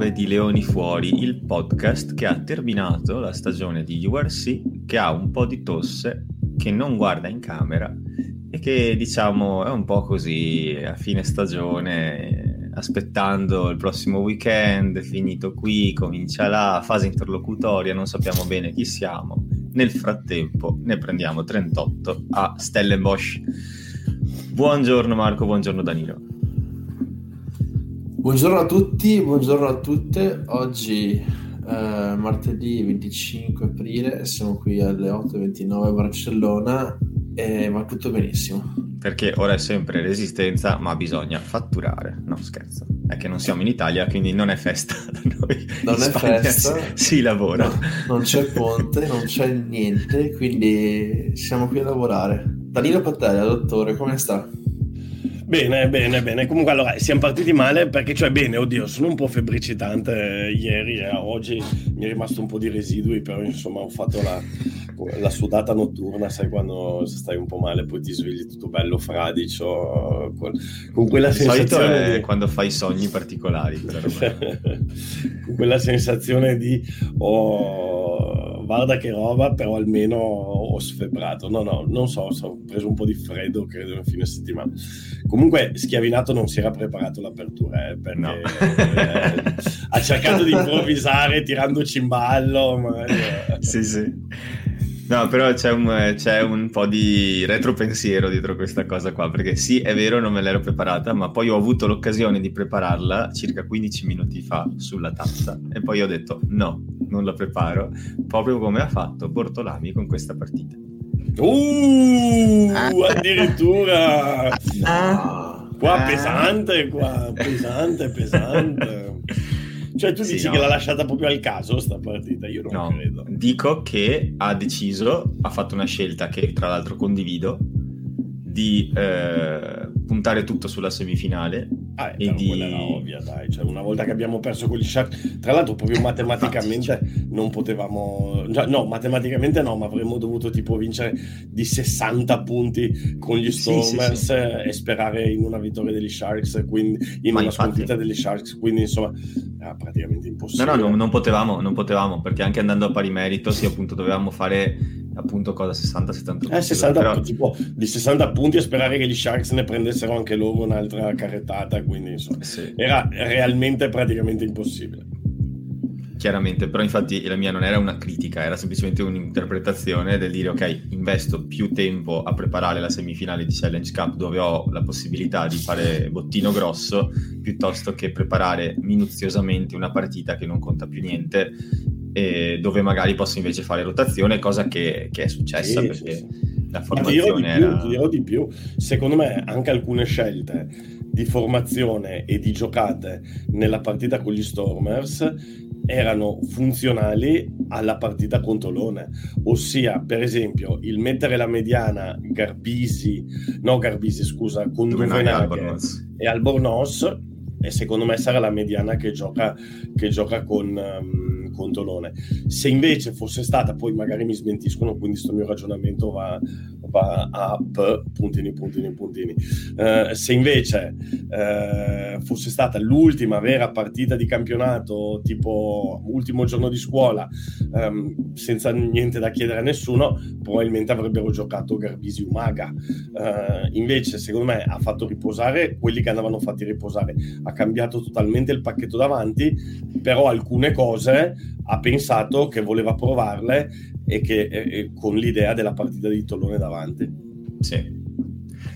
109 di Leoni Fuori, il podcast che ha terminato la stagione di URC, che ha un po' di tosse, che non guarda in camera e che diciamo è un po' così a fine stagione, aspettando il prossimo weekend, finito qui, comincia la fase interlocutoria, non sappiamo bene chi siamo. Nel frattempo ne prendiamo 38 a Stellenbosch. Buongiorno Marco, buongiorno Danilo. Buongiorno a tutti, buongiorno a tutte. Oggi eh, martedì 25 aprile, siamo qui alle 8.29 a Barcellona e va tutto benissimo. Perché ora è sempre resistenza, ma bisogna fatturare. No, scherzo. È che non siamo in Italia, quindi non è festa da noi. Non in è Spagna festa. Si, si lavora. No, non c'è ponte, non c'è niente, quindi siamo qui a lavorare. Danilo Pattaglia, dottore, come sta? Bene, bene, bene. Comunque allora siamo partiti male perché, cioè, bene, oddio, sono un po' febbricitante ieri e oggi mi è rimasto un po' di residui, però insomma ho fatto la, la sudata notturna, sai quando stai un po' male poi ti svegli tutto bello fradicio, con, con quella di sensazione... Di... quando fai sogni particolari. con quella sensazione di... Oh, guarda che roba, però almeno ho sfebbrato. No, no, non so, ho preso un po' di freddo, credo, in fine settimana. Comunque, Schiavinato non si era preparato l'apertura, eh, perché no. eh, ha cercato di improvvisare tirandoci in ballo. Ma, eh. Sì, sì. No, però c'è un, c'è un, po' di retropensiero dietro questa cosa qua, perché sì, è vero, non me l'ero preparata, ma poi ho avuto l'occasione di prepararla circa 15 minuti fa sulla tazza e poi ho detto no, non la preparo, proprio come ha fatto Bortolami con questa partita. Uh, addirittura! Ah. Qua pesante, qua pesante, pesante. Cioè, tu sì, dici no. che l'ha lasciata proprio al caso sta partita? Io non no. credo. Dico che ha deciso, ha fatto una scelta che tra l'altro condivido, di eh, puntare tutto sulla semifinale. Ah, e di... quella era ovvia, dai. Cioè, una volta che abbiamo perso con gli Sharks, tra l'altro, proprio matematicamente Infatti, non potevamo, no, matematicamente no, ma avremmo dovuto tipo vincere di 60 punti con gli Stormers sì, sì, sì. e sperare in una vittoria degli Sharks, quindi in ma una infatti... sconfitta degli Sharks. Quindi, insomma, era praticamente impossibile. No, no, no non, potevamo, non potevamo, perché anche andando a pari merito, sì, appunto, dovevamo fare appunto cosa 60-70 eh, 60 però... tipo di 60 punti e sperare che gli Sharks ne prendessero anche loro un'altra carrettata quindi insomma sì. era realmente praticamente impossibile chiaramente però infatti la mia non era una critica era semplicemente un'interpretazione del dire ok investo più tempo a preparare la semifinale di Challenge Cup dove ho la possibilità di fare bottino grosso piuttosto che preparare minuziosamente una partita che non conta più niente e dove magari posso invece fare rotazione, cosa che, che è successa sì, perché sì, sì. la formazione ti dirò, di più, ti dirò di più, secondo me anche alcune scelte di formazione e di giocate nella partita con gli Stormers erano funzionali alla partita contro Lone, ossia per esempio il mettere la mediana Garbisi, no Garbisi scusa, con Duvenaghe e Albornoz e secondo me sarà la mediana che gioca, che gioca con... Um, Contolone. Se invece fosse stata, poi magari mi smentiscono, quindi questo mio ragionamento va, va a p, puntini, puntini, puntini. Uh, se invece uh, fosse stata l'ultima vera partita di campionato, tipo ultimo giorno di scuola, um, senza niente da chiedere a nessuno, probabilmente avrebbero giocato Garbisi Umaga. Uh, invece, secondo me, ha fatto riposare quelli che andavano fatti riposare. Ha cambiato totalmente il pacchetto davanti, però alcune cose ha pensato che voleva provarle e che e, con l'idea della partita di Tollone davanti. Sì.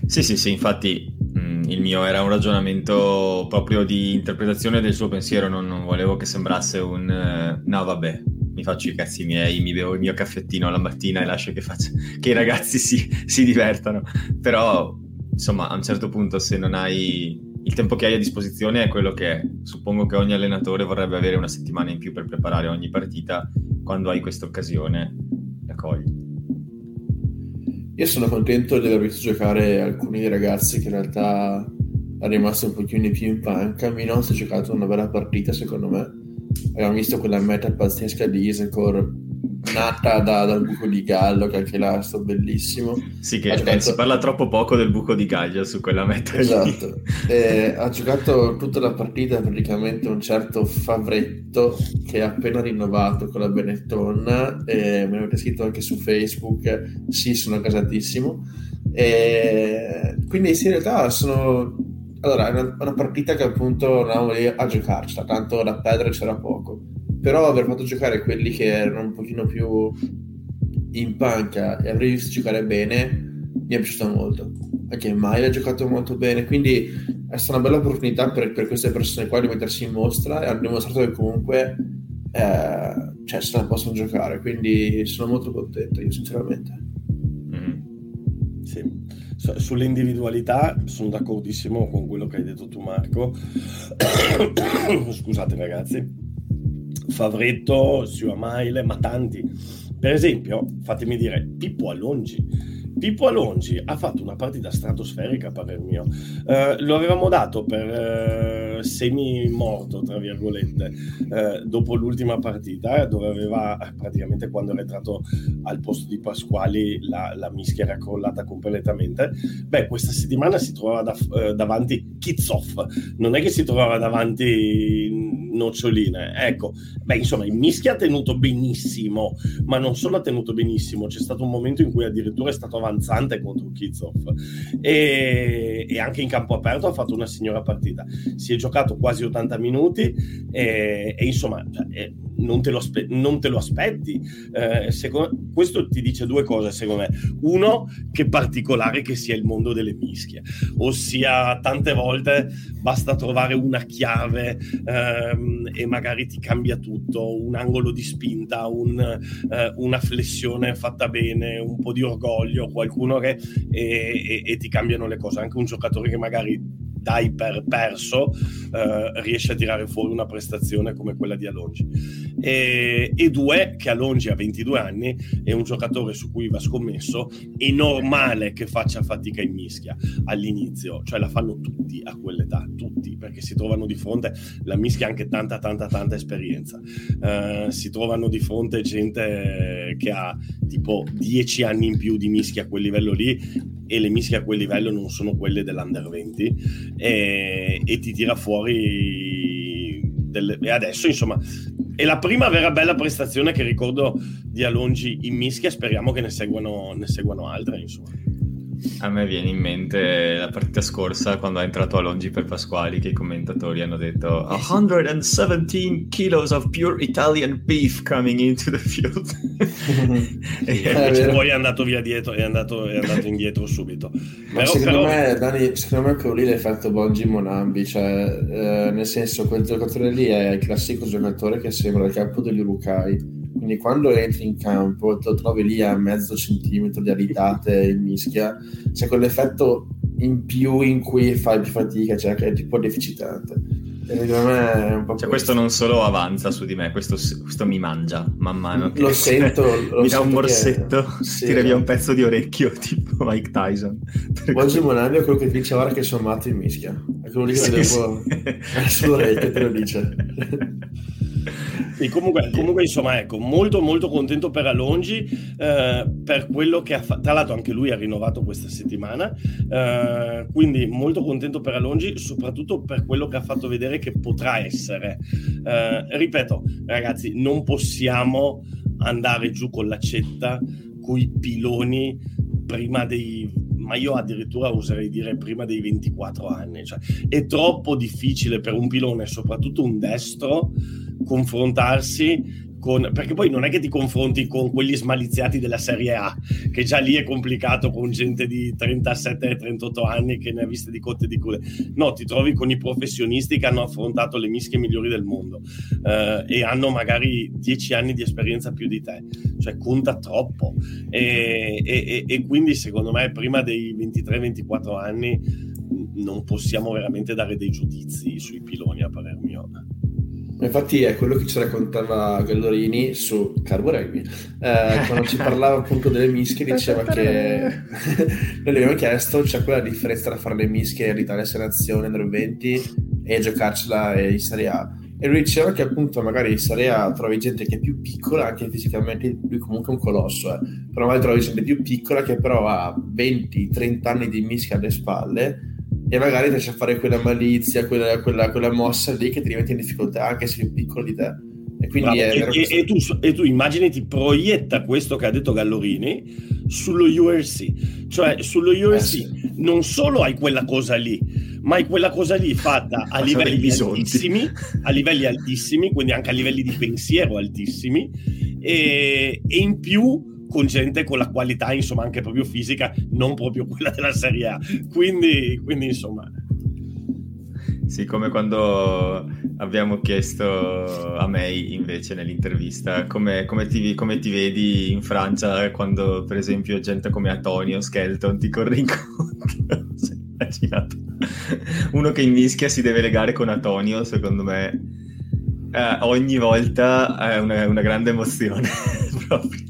Sì, sì, sì, infatti mh, mm, il mio era un ragionamento proprio di interpretazione del suo pensiero, non, non volevo che sembrasse un uh, no vabbè, mi faccio i cazzi miei, mi bevo il mio caffettino la mattina e lascio che, faccia, che i ragazzi si, si divertano, però insomma a un certo punto se non hai il tempo che hai a disposizione è quello che è. Suppongo che ogni allenatore vorrebbe avere una settimana in più per preparare ogni partita. Quando hai questa occasione, la cogli. Io sono contento di aver visto giocare alcuni ragazzi che in realtà è rimasto un pochino più in panca. Minon si è giocato una bella partita, secondo me. Abbiamo visto quella meta pazzesca di Isencore nata da, dal buco di Gallo, che anche là è stato bellissimo. Sì, che giocato... si parla troppo poco del buco di Gallo su quella meta. Esatto. Eh, ha giocato tutta la partita praticamente un certo Favretto che ha appena rinnovato con la Benetton. Eh, mi avete scritto anche su Facebook, sì, sono casatissimo. E quindi sì, in realtà sono allora, è una, una, partita che appunto non lì a giocarcela, tanto da perdere c'era poco. Però aver fatto giocare quelli che erano un pochino più in panca e avrei visto giocare bene, mi è piaciuto molto. Anche Mai ha giocato molto bene, quindi è stata una bella opportunità per, per queste persone qua di mettersi in mostra e hanno dimostrato che comunque eh, cioè, se la possono giocare. Quindi sono molto contento, io sinceramente. Mm-hmm. Sì sulle individualità sono d'accordissimo con quello che hai detto tu Marco scusate ragazzi Favretto, Maile, ma tanti per esempio fatemi dire Pippo Allongi Pippo Alongi ha fatto una partita stratosferica a parer mio. Eh, lo avevamo dato per eh, semi morto, tra virgolette, eh, dopo l'ultima partita, dove aveva praticamente quando era entrato al posto di Pasquali la, la mischia era crollata completamente. Beh, questa settimana si trovava da, davanti Kizzoff, non è che si trovava davanti noccioline. Ecco, beh, insomma, in mischia ha tenuto benissimo, ma non solo ha tenuto benissimo, c'è stato un momento in cui addirittura è stato avanzante contro Kizov e, e, anche in campo aperto ha fatto una signora partita. Si è giocato quasi 80 minuti e, e insomma, cioè, non, te aspe- non, te lo aspetti. Eh, secondo, questo ti dice due cose, secondo me. Uno, che particolare che sia il mondo delle mischie, ossia tante volte basta trovare una chiave ehm, e magari ti cambia tutto, un angolo di spinta, un, eh, una flessione fatta bene, un po' di orgoglio, qualcuno che e, e, e ti cambiano le cose. Anche un giocatore che magari dai per perso, eh, riesce a tirare fuori una prestazione come quella di Alongi. E, e due, che Alongi ha 22 anni, è un giocatore su cui va scommesso, è normale che faccia fatica in mischia all'inizio, cioè la fanno tutti a quell'età, tutti, perché si trovano di fronte, la mischia ha anche tanta, tanta, tanta esperienza, uh, si trovano di fronte gente che ha tipo 10 anni in più di mischia a quel livello lì e le mischie a quel livello non sono quelle dell'Under 20 e, e ti tira fuori delle, e adesso insomma è la prima vera bella prestazione che ricordo di Alongi in mischia speriamo che ne seguano, ne seguano altre insomma a me viene in mente la partita scorsa quando è entrato Alongi per Pasquali che i commentatori hanno detto 117 kilos of pure Italian beef coming into the field. E poi è andato via dietro è andato, è andato indietro subito. Però, secondo, però... Me, Dani, secondo me quello lì l'effetto Bongi Monambi cioè, eh, nel senso quel giocatore lì è il classico giocatore che sembra il capo degli Urukai quindi quando entri in campo te lo trovi lì a mezzo centimetro di aridate in mischia, c'è quell'effetto in più in cui fai più fatica, cioè che è tipo deficitante. secondo me è un po' cioè, questo non solo avanza su di me, questo, questo mi mangia man mano. Lo sento. Lo mi dà un morsetto, che... sì, tira via un pezzo di orecchio tipo Mike Tyson. Oggi Monanio è quello che dice ora che sono matto in mischia. È quello lì che sì, devo... Sì. Sull'orecchio te lo dice. E comunque, comunque, insomma, ecco, molto molto contento per Alongi, eh, per quello che ha fatto. Tra l'altro anche lui ha rinnovato questa settimana, eh, quindi molto contento per Alongi, soprattutto per quello che ha fatto vedere che potrà essere. Eh, ripeto, ragazzi, non possiamo andare giù con l'accetta, con i piloni prima dei ma io addirittura oserei dire prima dei 24 anni. Cioè, è troppo difficile per un pilone, soprattutto un destro, confrontarsi con, perché poi non è che ti confronti con quelli smaliziati della Serie A, che già lì è complicato con gente di 37-38 anni che ne ha viste di cotte e di cure. No, ti trovi con i professionisti che hanno affrontato le mischie migliori del mondo eh, e hanno magari 10 anni di esperienza più di te, cioè conta troppo. E, e, e quindi secondo me prima dei 23-24 anni non possiamo veramente dare dei giudizi sui piloni a parer mio. Infatti è quello che ci raccontava Gallorini su Carbo Rugby. Eh, quando ci parlava appunto delle mischie diceva che noi gli abbiamo chiesto c'è quella differenza tra fare le mischie in Italia 6 Nazioni under 20 e giocarcela in Serie A. e lui diceva che appunto magari Sarea trovi gente che è più piccola, anche fisicamente, lui comunque è un colosso, eh, però magari trovi gente più piccola che però ha 20-30 anni di mischia alle spalle e magari riesce a fare quella malizia, quella, quella, quella mossa lì che ti rimette in difficoltà anche se più piccolo di te. E, quindi Bravo, e, e, tu, e tu immaginati, proietta questo che ha detto Gallorini sullo URC, cioè sullo URC eh sì. non solo hai quella cosa lì, ma hai quella cosa lì fatta a livelli altissimi, a livelli altissimi, quindi anche a livelli di pensiero altissimi, e, e in più con gente con la qualità, insomma, anche proprio fisica, non proprio quella della Serie A. Quindi, quindi insomma. Sì, come quando abbiamo chiesto a May invece nell'intervista come, come, ti, come, ti, vedi in Francia quando per esempio gente come Antonio Skelton ti corre incontro. Uno che in mischia si deve legare con Antonio, secondo me eh, ogni volta è una, una grande emozione proprio.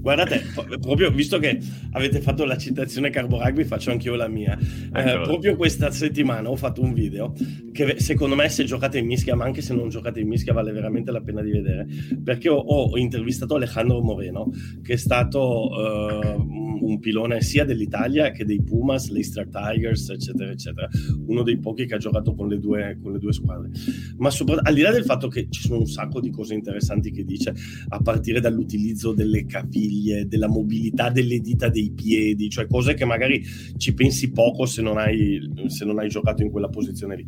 Guardate, proprio visto che avete fatto la citazione Carbo Rugby, faccio anch'io la mia. Eh, proprio questa settimana ho fatto un video che secondo me se giocate in mischia, ma anche se non giocate in mischia, vale veramente la pena di vedere. Perché ho, ho intervistato Alejandro Moreno, che è stato uh, un pilone sia dell'Italia che dei Pumas, Leicester Tigers, eccetera, eccetera. Uno dei pochi che ha giocato con le due, con le due squadre. Ma al di là del fatto che ci sono un sacco di cose interessanti che dice, a partire dall'utilizzo delle caviglie, della mobilità delle dita dei piedi, cioè cose che magari ci pensi poco se non hai, se non hai giocato in quella posizione lì.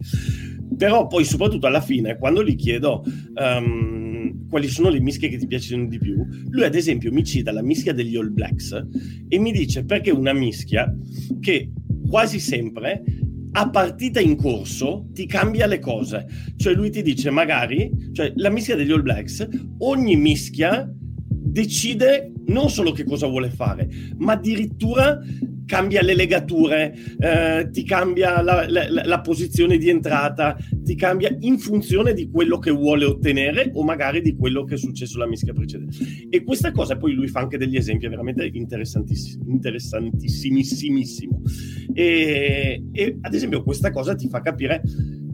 Però poi soprattutto alla fine, quando gli chiedo... Um, quali sono le mischie che ti piacciono di più, lui ad esempio mi cita la mischia degli All Blacks e mi dice perché una mischia che quasi sempre a partita in corso ti cambia le cose. Cioè lui ti dice magari, cioè la mischia degli All Blacks, ogni mischia decide non solo che cosa vuole fare, ma addirittura cambia le legature, eh, ti cambia la, la, la, posizione di entrata, ti cambia in funzione di quello che vuole ottenere o magari di quello che è successo la mischia precedente. E questa cosa poi lui fa anche degli esempi veramente interessantiss- interessantissimissimo. E, e ad esempio questa cosa ti fa capire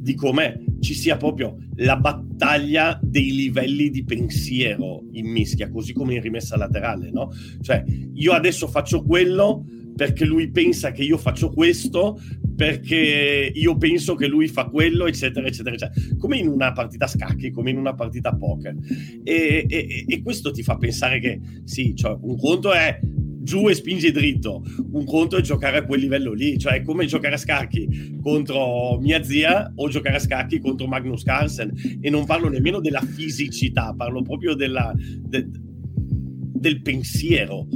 di come ci sia proprio la battaglia dei livelli di pensiero in mischia, così come in rimessa laterale, no? Cioè, io adesso faccio quello, perché lui pensa che io faccio questo, perché io penso che lui fa quello, eccetera, eccetera, eccetera. Come in una partita scacchi, come in una partita poker. E, e, e questo ti fa pensare che sì, cioè, un conto è giù e spingi dritto. Un conto è giocare a quel livello lì, cioè è come giocare a scacchi contro mia zia o giocare a scacchi contro Magnus Carlsen. E non parlo nemmeno della fisicità, parlo proprio della, de, del pensiero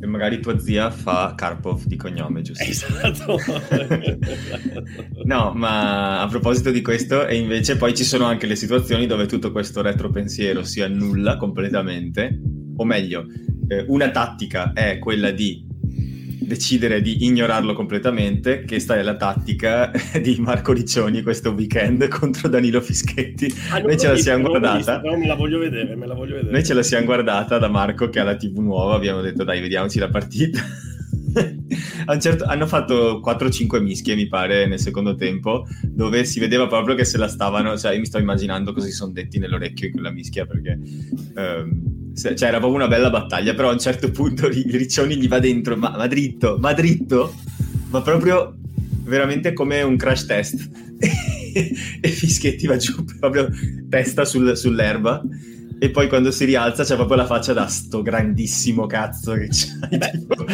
e magari tua zia fa Karpov di cognome, giusto? Esatto. no, ma a proposito di questo, e invece poi ci sono anche le situazioni dove tutto questo retropensiero si annulla completamente, o meglio, eh, una tattica è quella di decidere di ignorarlo completamente, che sta nella tattica di Marco Riccioni questo weekend contro Danilo Fischetti. Ah, Noi ce la visto, siamo guardata. Però me la voglio vedere, me la voglio vedere. Noi ce la siamo guardata da Marco che ha la TV nuova, abbiamo detto dai, vediamoci la partita. certo, hanno fatto 4-5 mischie, mi pare, nel secondo tempo, dove si vedeva proprio che se la stavano, cioè io mi sto immaginando così sono detti nell'orecchio in quella mischia perché ehm, cioè era proprio una bella battaglia, però a un certo punto Riccioni gli va dentro, ma, ma dritto, ma dritto, ma proprio veramente come un crash test. e Fischetti va giù proprio testa sul, sull'erba e poi quando si rialza c'è proprio la faccia da sto grandissimo cazzo che c'hai. Beh, tipo...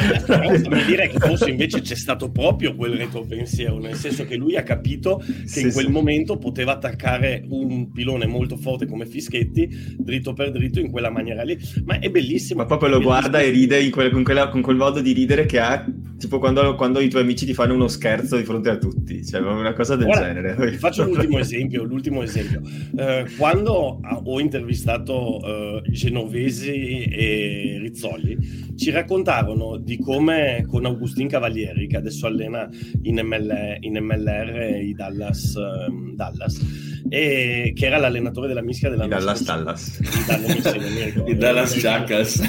dire che forse invece c'è stato proprio quel retropensiero, nel senso che lui ha capito che sì, in quel sì. momento poteva attaccare un pilone molto forte come Fischetti, dritto per dritto, in quella maniera lì. Ma è bellissimo. Ma proprio lo guarda e ride quel, con, quella, con, quel modo di ridere che ha, tipo quando, quando, i tuoi amici ti fanno uno scherzo di fronte a tutti, cioè una cosa del Ora, genere. Faccio l'ultimo esempio, l'ultimo esempio. Uh, quando ho intervistato uh, Genovesi e Rizzoli ci raccontarono di come con Augustin Cavalieri, che adesso allena in, ML, in MLR i Dallas, um, Dallas e che era l'allenatore della mischia della Dallas Dallas. I Dallas Jackals.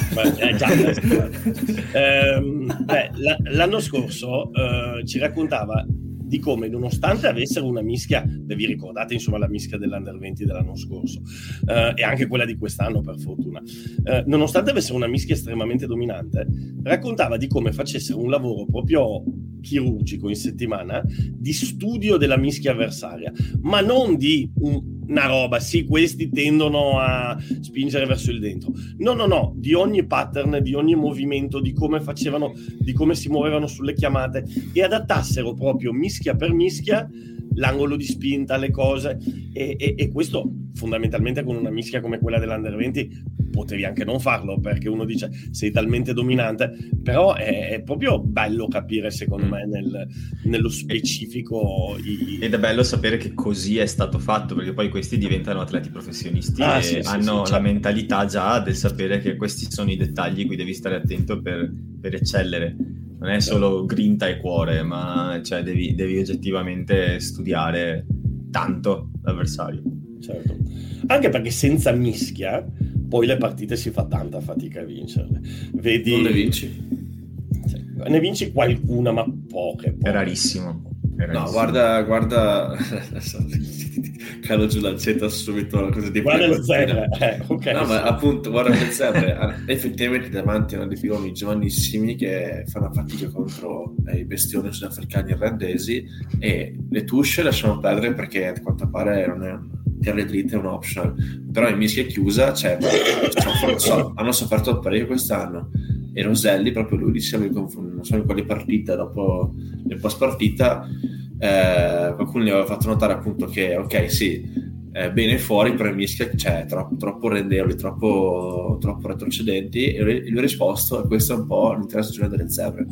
Eh, eh, l'anno scorso uh, ci raccontava di come nonostante avessero una mischia, vi ricordate insomma la mischia dell'Under 20 dell'anno scorso eh, e anche quella di quest'anno per fortuna, eh, nonostante avessero una mischia estremamente dominante, raccontava di come facessero un lavoro proprio chirurgico in settimana di studio della mischia avversaria, ma non di un, una roba, sì, questi tendono a spingere verso il dentro. No, no, no, di ogni pattern, di ogni movimento, di come facevano, di come si muovevano sulle chiamate e adattassero proprio mischia per mischia l'angolo di spinta, le cose e, e, e questo fondamentalmente con una mischia come quella dell'Under 20 potevi anche non farlo perché uno dice sei talmente dominante, però è, è proprio bello capire secondo mm. me nel, nello specifico. I... Ed è bello sapere che così è stato fatto perché poi questi diventano atleti professionisti ah, e sì, sì, hanno sì, la certo. mentalità già del sapere che questi sono i dettagli cui devi stare attento per, per eccellere non è solo grinta e cuore, ma cioè, devi, devi, oggettivamente studiare tanto l'avversario. Certo. Anche perché senza mischia poi le partite si fa tanta fatica a vincerle. Vedi... Non le vinci? Ne vinci qualcuna, ma poche. poche. È rarissimo. No, guarda, guarda, cado giù l'accetta subito così di Guarda le zebre, eh, okay. No, ma appunto, guarda le zebre, effettivamente davanti hanno dei piloni giovanissimi che fanno fatica contro eh, i bestioni sudafricani irlandesi e le tusce lasciamo perdere perché a quanto pare non è tirare dritte è un optional, però in mischia chiusa, cioè, so, hanno sofferto parecchio quest'anno e Roselli, proprio lui diceva in, non so in quale partita, dopo nel post partita, eh, qualcuno gli aveva fatto notare appunto che ok sì, eh, bene fuori, però mischia cioè, troppo, troppo rendevoli, troppo, troppo retrocedenti e lui, lui ha risposto e questo è un po' l'intera stagione delle zebre.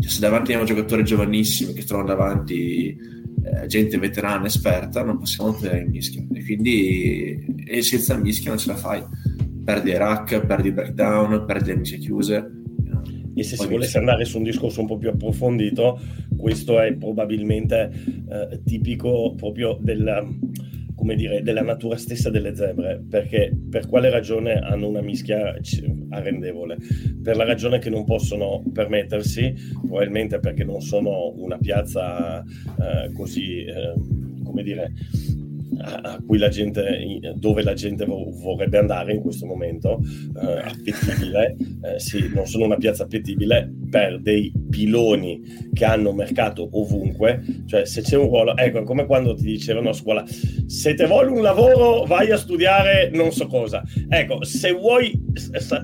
Cioè, se davanti abbiamo giocatori giovanissimi che trovano davanti eh, gente veterana, esperta, non possiamo tenere in mischia e quindi e senza mischia non ce la fai perdi rack, perdi breakdown, perdi le amiche chiuse. E se si volesse andare su un discorso un po' più approfondito, questo è probabilmente eh, tipico proprio del, dire, della natura stessa delle zebre, perché per quale ragione hanno una mischia arrendevole? Per la ragione che non possono permettersi, probabilmente perché non sono una piazza eh, così, eh, come dire, a cui la gente, dove la gente vorrebbe andare in questo momento, eh, appetibile, eh, sì, non sono una piazza appetibile per dei piloni che hanno mercato ovunque, cioè se c'è un ruolo, ecco, come quando ti dicevano a scuola, se te vuole un lavoro vai a studiare non so cosa, ecco, se vuoi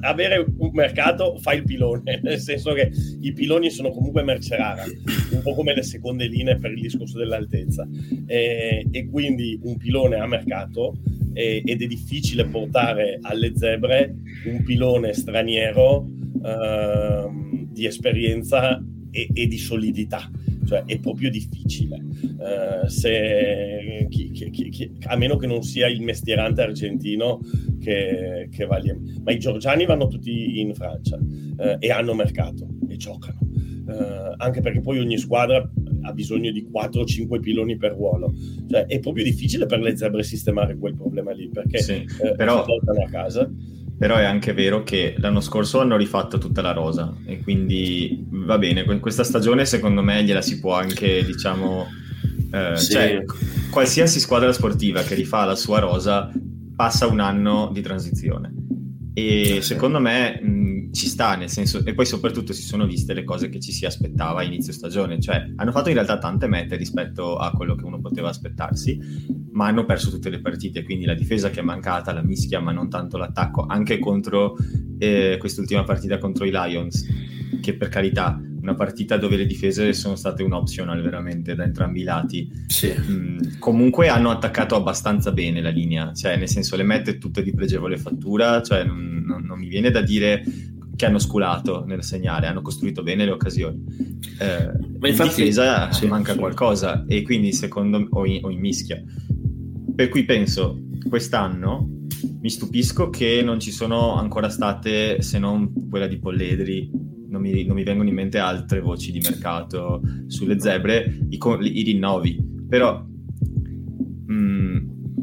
avere un mercato fai il pilone, nel senso che i piloni sono comunque merce rara, un po' come le seconde linee per il discorso dell'altezza, e, e quindi un pilone a mercato e, ed è difficile portare alle zebre un pilone straniero uh, di esperienza e, e, di solidità. Cioè è proprio difficile, uh, se, chi, chi, chi, a meno che non sia il mestierante argentino che, che va lì. Ma i georgiani vanno tutti in Francia uh, e hanno mercato e giocano. Uh, anche perché poi ogni squadra ha bisogno di 4 o 5 piloni per ruolo. Cioè, è proprio difficile per le zebre sistemare quel problema lì perché sì, eh, però, a casa. Però è anche vero che l'anno scorso hanno rifatto tutta la rosa e quindi va bene, questa stagione secondo me gliela si può anche, diciamo, eh, sì. cioè, qualsiasi squadra sportiva che rifà la sua rosa passa un anno di transizione. E secondo me mh, ci sta, nel senso, e poi soprattutto si sono viste le cose che ci si aspettava a inizio stagione, cioè hanno fatto in realtà tante mete rispetto a quello che uno poteva aspettarsi, ma hanno perso tutte le partite, quindi la difesa che è mancata, la mischia, ma non tanto l'attacco, anche contro eh, quest'ultima partita contro i Lions, che per carità una partita dove le difese sono state un optional veramente da entrambi i lati. Sì. Mm, comunque hanno attaccato abbastanza bene la linea, cioè nel senso le mette tutte di pregevole fattura, cioè non, non, non mi viene da dire che hanno sculato nel segnare, hanno costruito bene le occasioni. Eh, Ma infatti, in difesa sì, manca sì. qualcosa e quindi secondo me, o in, o in mischia. Per cui penso, quest'anno mi stupisco che non ci sono ancora state, se non quella di Polledri, non mi, non mi, vengono in mente altre voci di mercato sulle zebre, i, i rinnovi. Però mh, mm,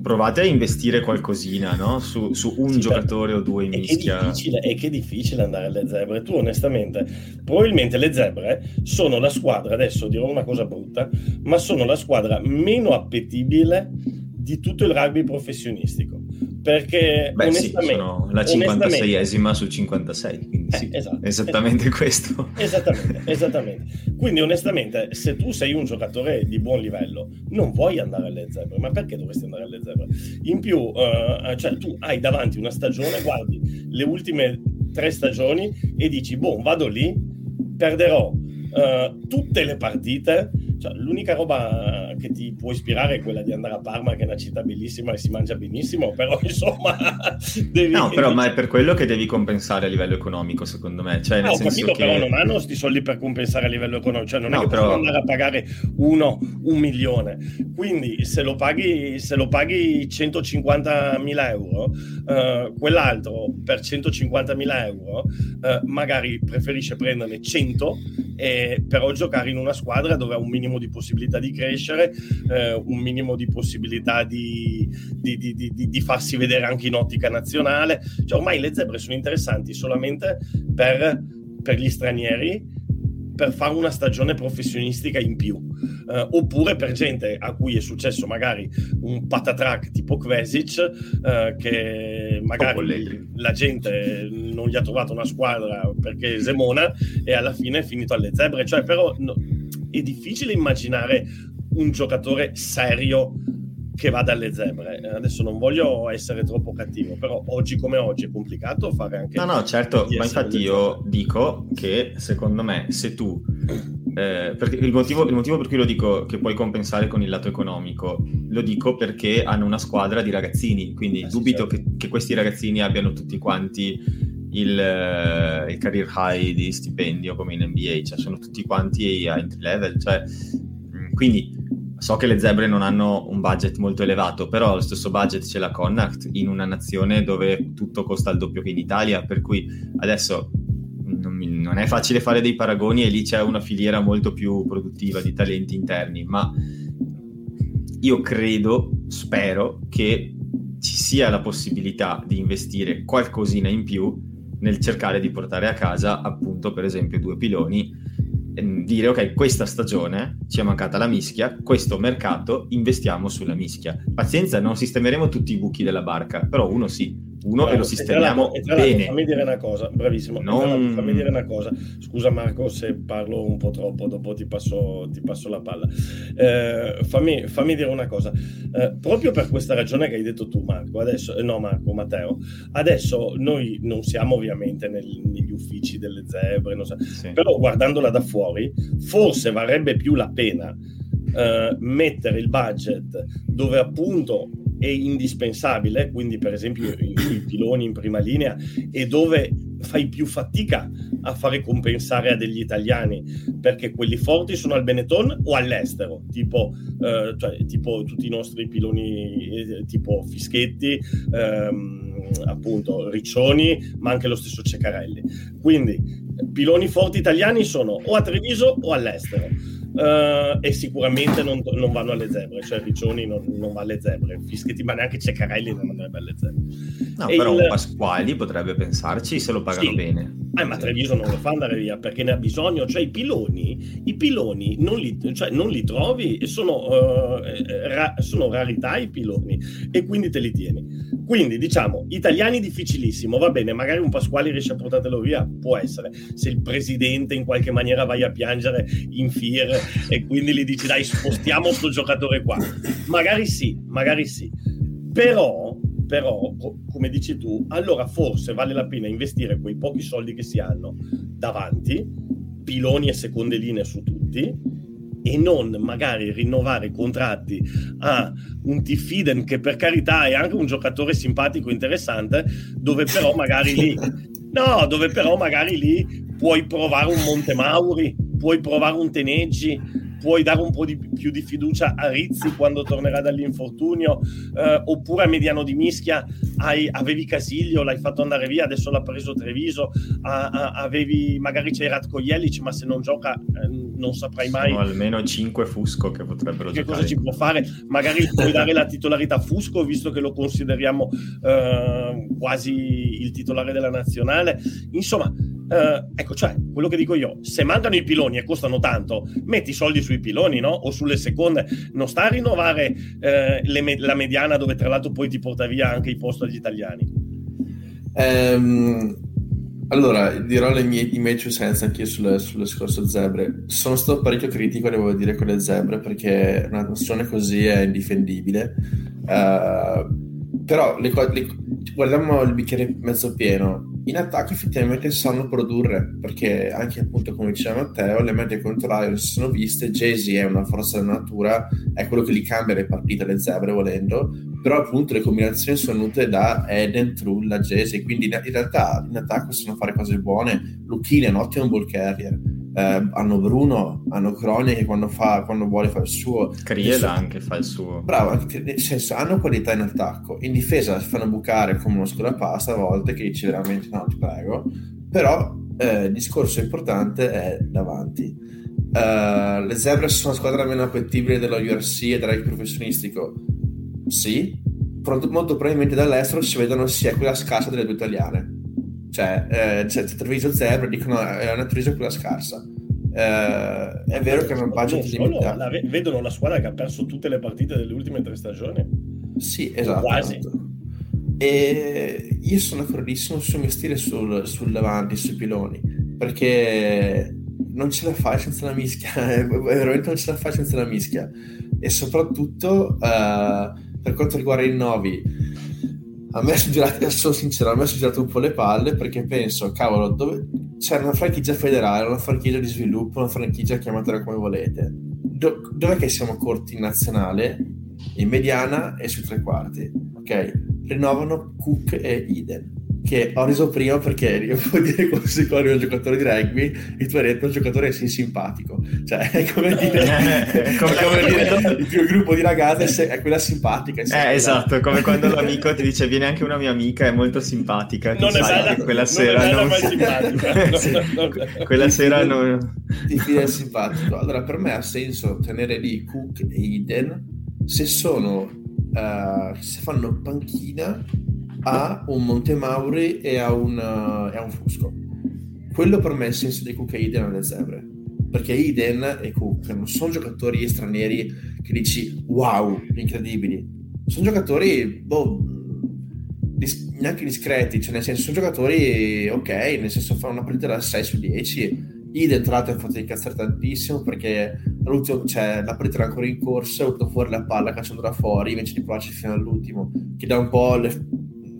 provate a investire qualcosina no? su, su, un sì, giocatore o due in è mischia. Che difficile, è che difficile andare alle zebre. Tu, onestamente, probabilmente le zebre sono la squadra, adesso dirò una cosa brutta, ma sono la squadra meno appetibile di tutto il rugby professionionistico perché Beh, onestamente, sì, sono la 56esima su 56 quindi eh, sì, esatto, esattamente esatto. questo. Esattamente, esattamente. Quindi onestamente se tu sei un giocatore di buon livello non vuoi andare alle zebre. Ma perché dovresti andare alle zebre? In più uh, cioè, tu hai davanti una stagione guardi le ultime tre stagioni e dici boh vado lì perderò uh, tutte le partite cioè, l'unica roba che ti può ispirare è quella di andare a Parma, che è una città bellissima e si mangia benissimo, però insomma... devi... No, però ma è per quello che devi compensare a livello economico, secondo me. Cioè, no, ho capito, che... però non hanno questi soldi per compensare a livello economico, cioè non no, è che però... possono andare a pagare uno, un milione. Quindi se lo paghi, se lo paghi 150.000 euro, uh, quell'altro per 150.000 euro uh, magari preferisce prenderne 100 e però giocare in una squadra dove ha un minimo di possibilità di crescere, eh, un minimo di possibilità di, di, di, di, farsi vedere anche in ottica nazionale. Cioè, ormai le zebre sono interessanti solamente per, per gli stranieri per fare una stagione professionistica in più, uh, oppure per gente a cui è successo magari un patatrack tipo Kvesic, uh, che magari la gente non gli ha trovato una squadra perché Semona e alla fine è finito alle zebre. Cioè, però no, è difficile immaginare un giocatore serio che va dalle zebre. Adesso non voglio essere troppo cattivo, però oggi come oggi è complicato fare anche... No, no, certo, ma infatti io dico che secondo me se tu... Eh, perché il motivo, il motivo, per cui lo dico che puoi compensare con il lato economico, lo dico perché hanno una squadra di ragazzini, quindi eh, dubito sì, certo. che, che, questi ragazzini abbiano tutti quanti il, uh, il, career high di stipendio come in NBA, cioè sono tutti quanti a entry level, cioè, quindi So che le zebre non hanno un budget molto elevato, però lo stesso budget ce l'ha Connacht in una nazione dove tutto costa il doppio che in Italia, per cui adesso non è facile fare dei paragoni e lì c'è una filiera molto più produttiva di talenti interni, ma io credo, spero che ci sia la possibilità di investire qualcosina in più nel cercare di portare a casa appunto per esempio due piloni dire ok, questa stagione ci è mancata la mischia, questo mercato investiamo sulla mischia. Pazienza, non sistemeremo tutti i buchi della barca, però uno sì, uno e lo sistemiamo e tra bene. Fammi dire una cosa, bravissimo. Non... Fammi dire una cosa. Scusa Marco se parlo un po' troppo, dopo ti passo, ti passo la palla. Eh, fammi, fammi, dire una cosa. Eh, proprio per questa ragione che hai detto tu Marco, adesso, eh, no Marco, Matteo, adesso noi non siamo ovviamente nel, negli uffici delle zebre, so, sì. però guardandola da fuori, forse varrebbe più la pena Uh, mettere il budget dove appunto è indispensabile, quindi per esempio i, i piloni in prima linea, e dove fai più fatica a fare compensare a degli italiani perché quelli forti sono al Benetton o all'estero, tipo, eh, cioè, tipo tutti i nostri piloni, eh, tipo Fischetti, ehm, appunto Riccioni, ma anche lo stesso Ceccarelli. Quindi piloni forti italiani sono o a Treviso o all'estero uh, e sicuramente non, non, vanno alle zebre, cioè Riccioni non, non, va alle zebre, Fischetti, ma neanche Ceccarelli non andrebbe alle zebre. No, e però il... Pasquali potrebbe pensarci se lo pagano sì. bene. Eh, ma Treviso non lo fa andare via perché ne ha bisogno, cioè i piloni, i piloni non li, cioè, non li trovi, sono, uh, ra- sono rarità i piloni e quindi te li tieni. Quindi diciamo, italiani difficilissimo, va bene, magari un Pasquale riesce a portartelo via, può essere. Se il presidente in qualche maniera vai a piangere in fiere e quindi gli dici dai spostiamo questo giocatore qua, magari sì, magari sì. Però, però, come dici tu, allora forse vale la pena investire quei pochi soldi che si hanno davanti, piloni e seconde linee su tutti, e non magari rinnovare contratti a un T-Fiden che per carità è anche un giocatore simpatico interessante, dove però magari lì no, dove però magari lì puoi provare un Montemauri, puoi provare un Teneggi, puoi dare un po' di, più di fiducia a Rizzi quando tornerà dall'infortunio, eh, oppure a Mediano di Mischia hai, avevi Casiglio, l'hai fatto andare via, adesso l'ha preso Treviso, a, a, avevi magari c'è Ratko Jelic, ma se non gioca eh, non saprai mai. Sono almeno 5 Fusco che potrebbero che giocare. cosa ci può fare? Magari puoi dare la titolarità a Fusco, visto che lo consideriamo eh, quasi il titolare della nazionale. Insomma, Uh, ecco, cioè, quello che dico io, se mancano i piloni e costano tanto, metti i soldi sui piloni, no? O sulle seconde, non sta a rinnovare uh, me- la mediana dove tra l'altro poi ti porta via anche i posti agli italiani. Um, allora, dirò le mie, i miei two sense anche sul, sul discorso zebre. Sono stato parecchio critico, devo dire, con le zebre perché una nozione così è indifendibile. Uh, però le, le, guardiamo il bicchiere mezzo pieno. In attacco effettivamente sanno produrre perché anche appunto come diceva Matteo le medie contrarie si sono viste. Jay-Z è una forza della natura è quello che li cambia le partite le zebre volendo però appunto le combinazioni sono venute da Eden, Trulla, Jay-Z quindi in, realtà in attacco sanno fare cose buone Lucchini è un ottimo ball carrier eh, hanno Bruno, hanno Crone che quando, fa, quando vuole fa il suo. Criela anche fa il suo. Bravo, nel senso hanno qualità in attacco. In difesa si fanno bucare come uno scolapasta a volte che dici veramente no, ti prego. Però eh, il discorso importante è davanti. Uh, le Zebre sono la squadra meno appetibile dello URC e del professionistico. Sì, molto probabilmente dall'estero si vedono sia quella scarsa delle due italiane cioè, eh, c'è, c'è Treviso Zebra, dicono è una Treviso quella scarsa. Eh, è vero che hanno un budget limitato. La, vedono la squadra che ha perso tutte le partite delle ultime tre stagioni. Sì, esatto. Quasi. E io sono d'accordissimo sul mio stile sul, sul davanti, sui piloni, perché non ce la fai senza la mischia, veramente non ce la fai senza la mischia. E soprattutto uh, per quanto riguarda i Novi, a me sono girate, sono sincero, a me sono girate un po' le palle perché penso, cavolo, dove... c'è una franchigia federale, una franchigia di sviluppo, una franchigia chiamatela come volete. Do... dov'è che siamo corti in nazionale, in mediana e sui tre quarti? Ok? Rinnovano Cook e Eden che ho reso prima perché io può dire come si corre un giocatore di rugby e tu hai detto un giocatore sì simpatico cioè è come dire, è come, come dire il tuo gruppo di ragazze è quella simpatica è eh, esatto come quando l'amico ti dice viene anche una mia amica è molto simpatica. Non è bella, quella sera non, non... simpatica. Sì, quella sera non ti fide simpatico. Allora per me ha senso tenere lì Cook e Eden. Se sono uh, se fanno panchina a un Montemauri e a un, uh, e a un Fusco. Quello per me è il senso di Cook e Iden alle zebre. Perché Iden e Cook non sono giocatori stranieri che dici wow, incredibili. Sono giocatori, boh, dis- neanche discreti, cioè nel senso sono giocatori ok, nel senso fanno una partita da 6 su 10. Iden tra l'altro ha fatto incazzare tantissimo perché cioè, la partita era ancora in corsa, ha avuto fuori la palla cacciandola fuori invece di provarci fino all'ultimo, che dà un po' le,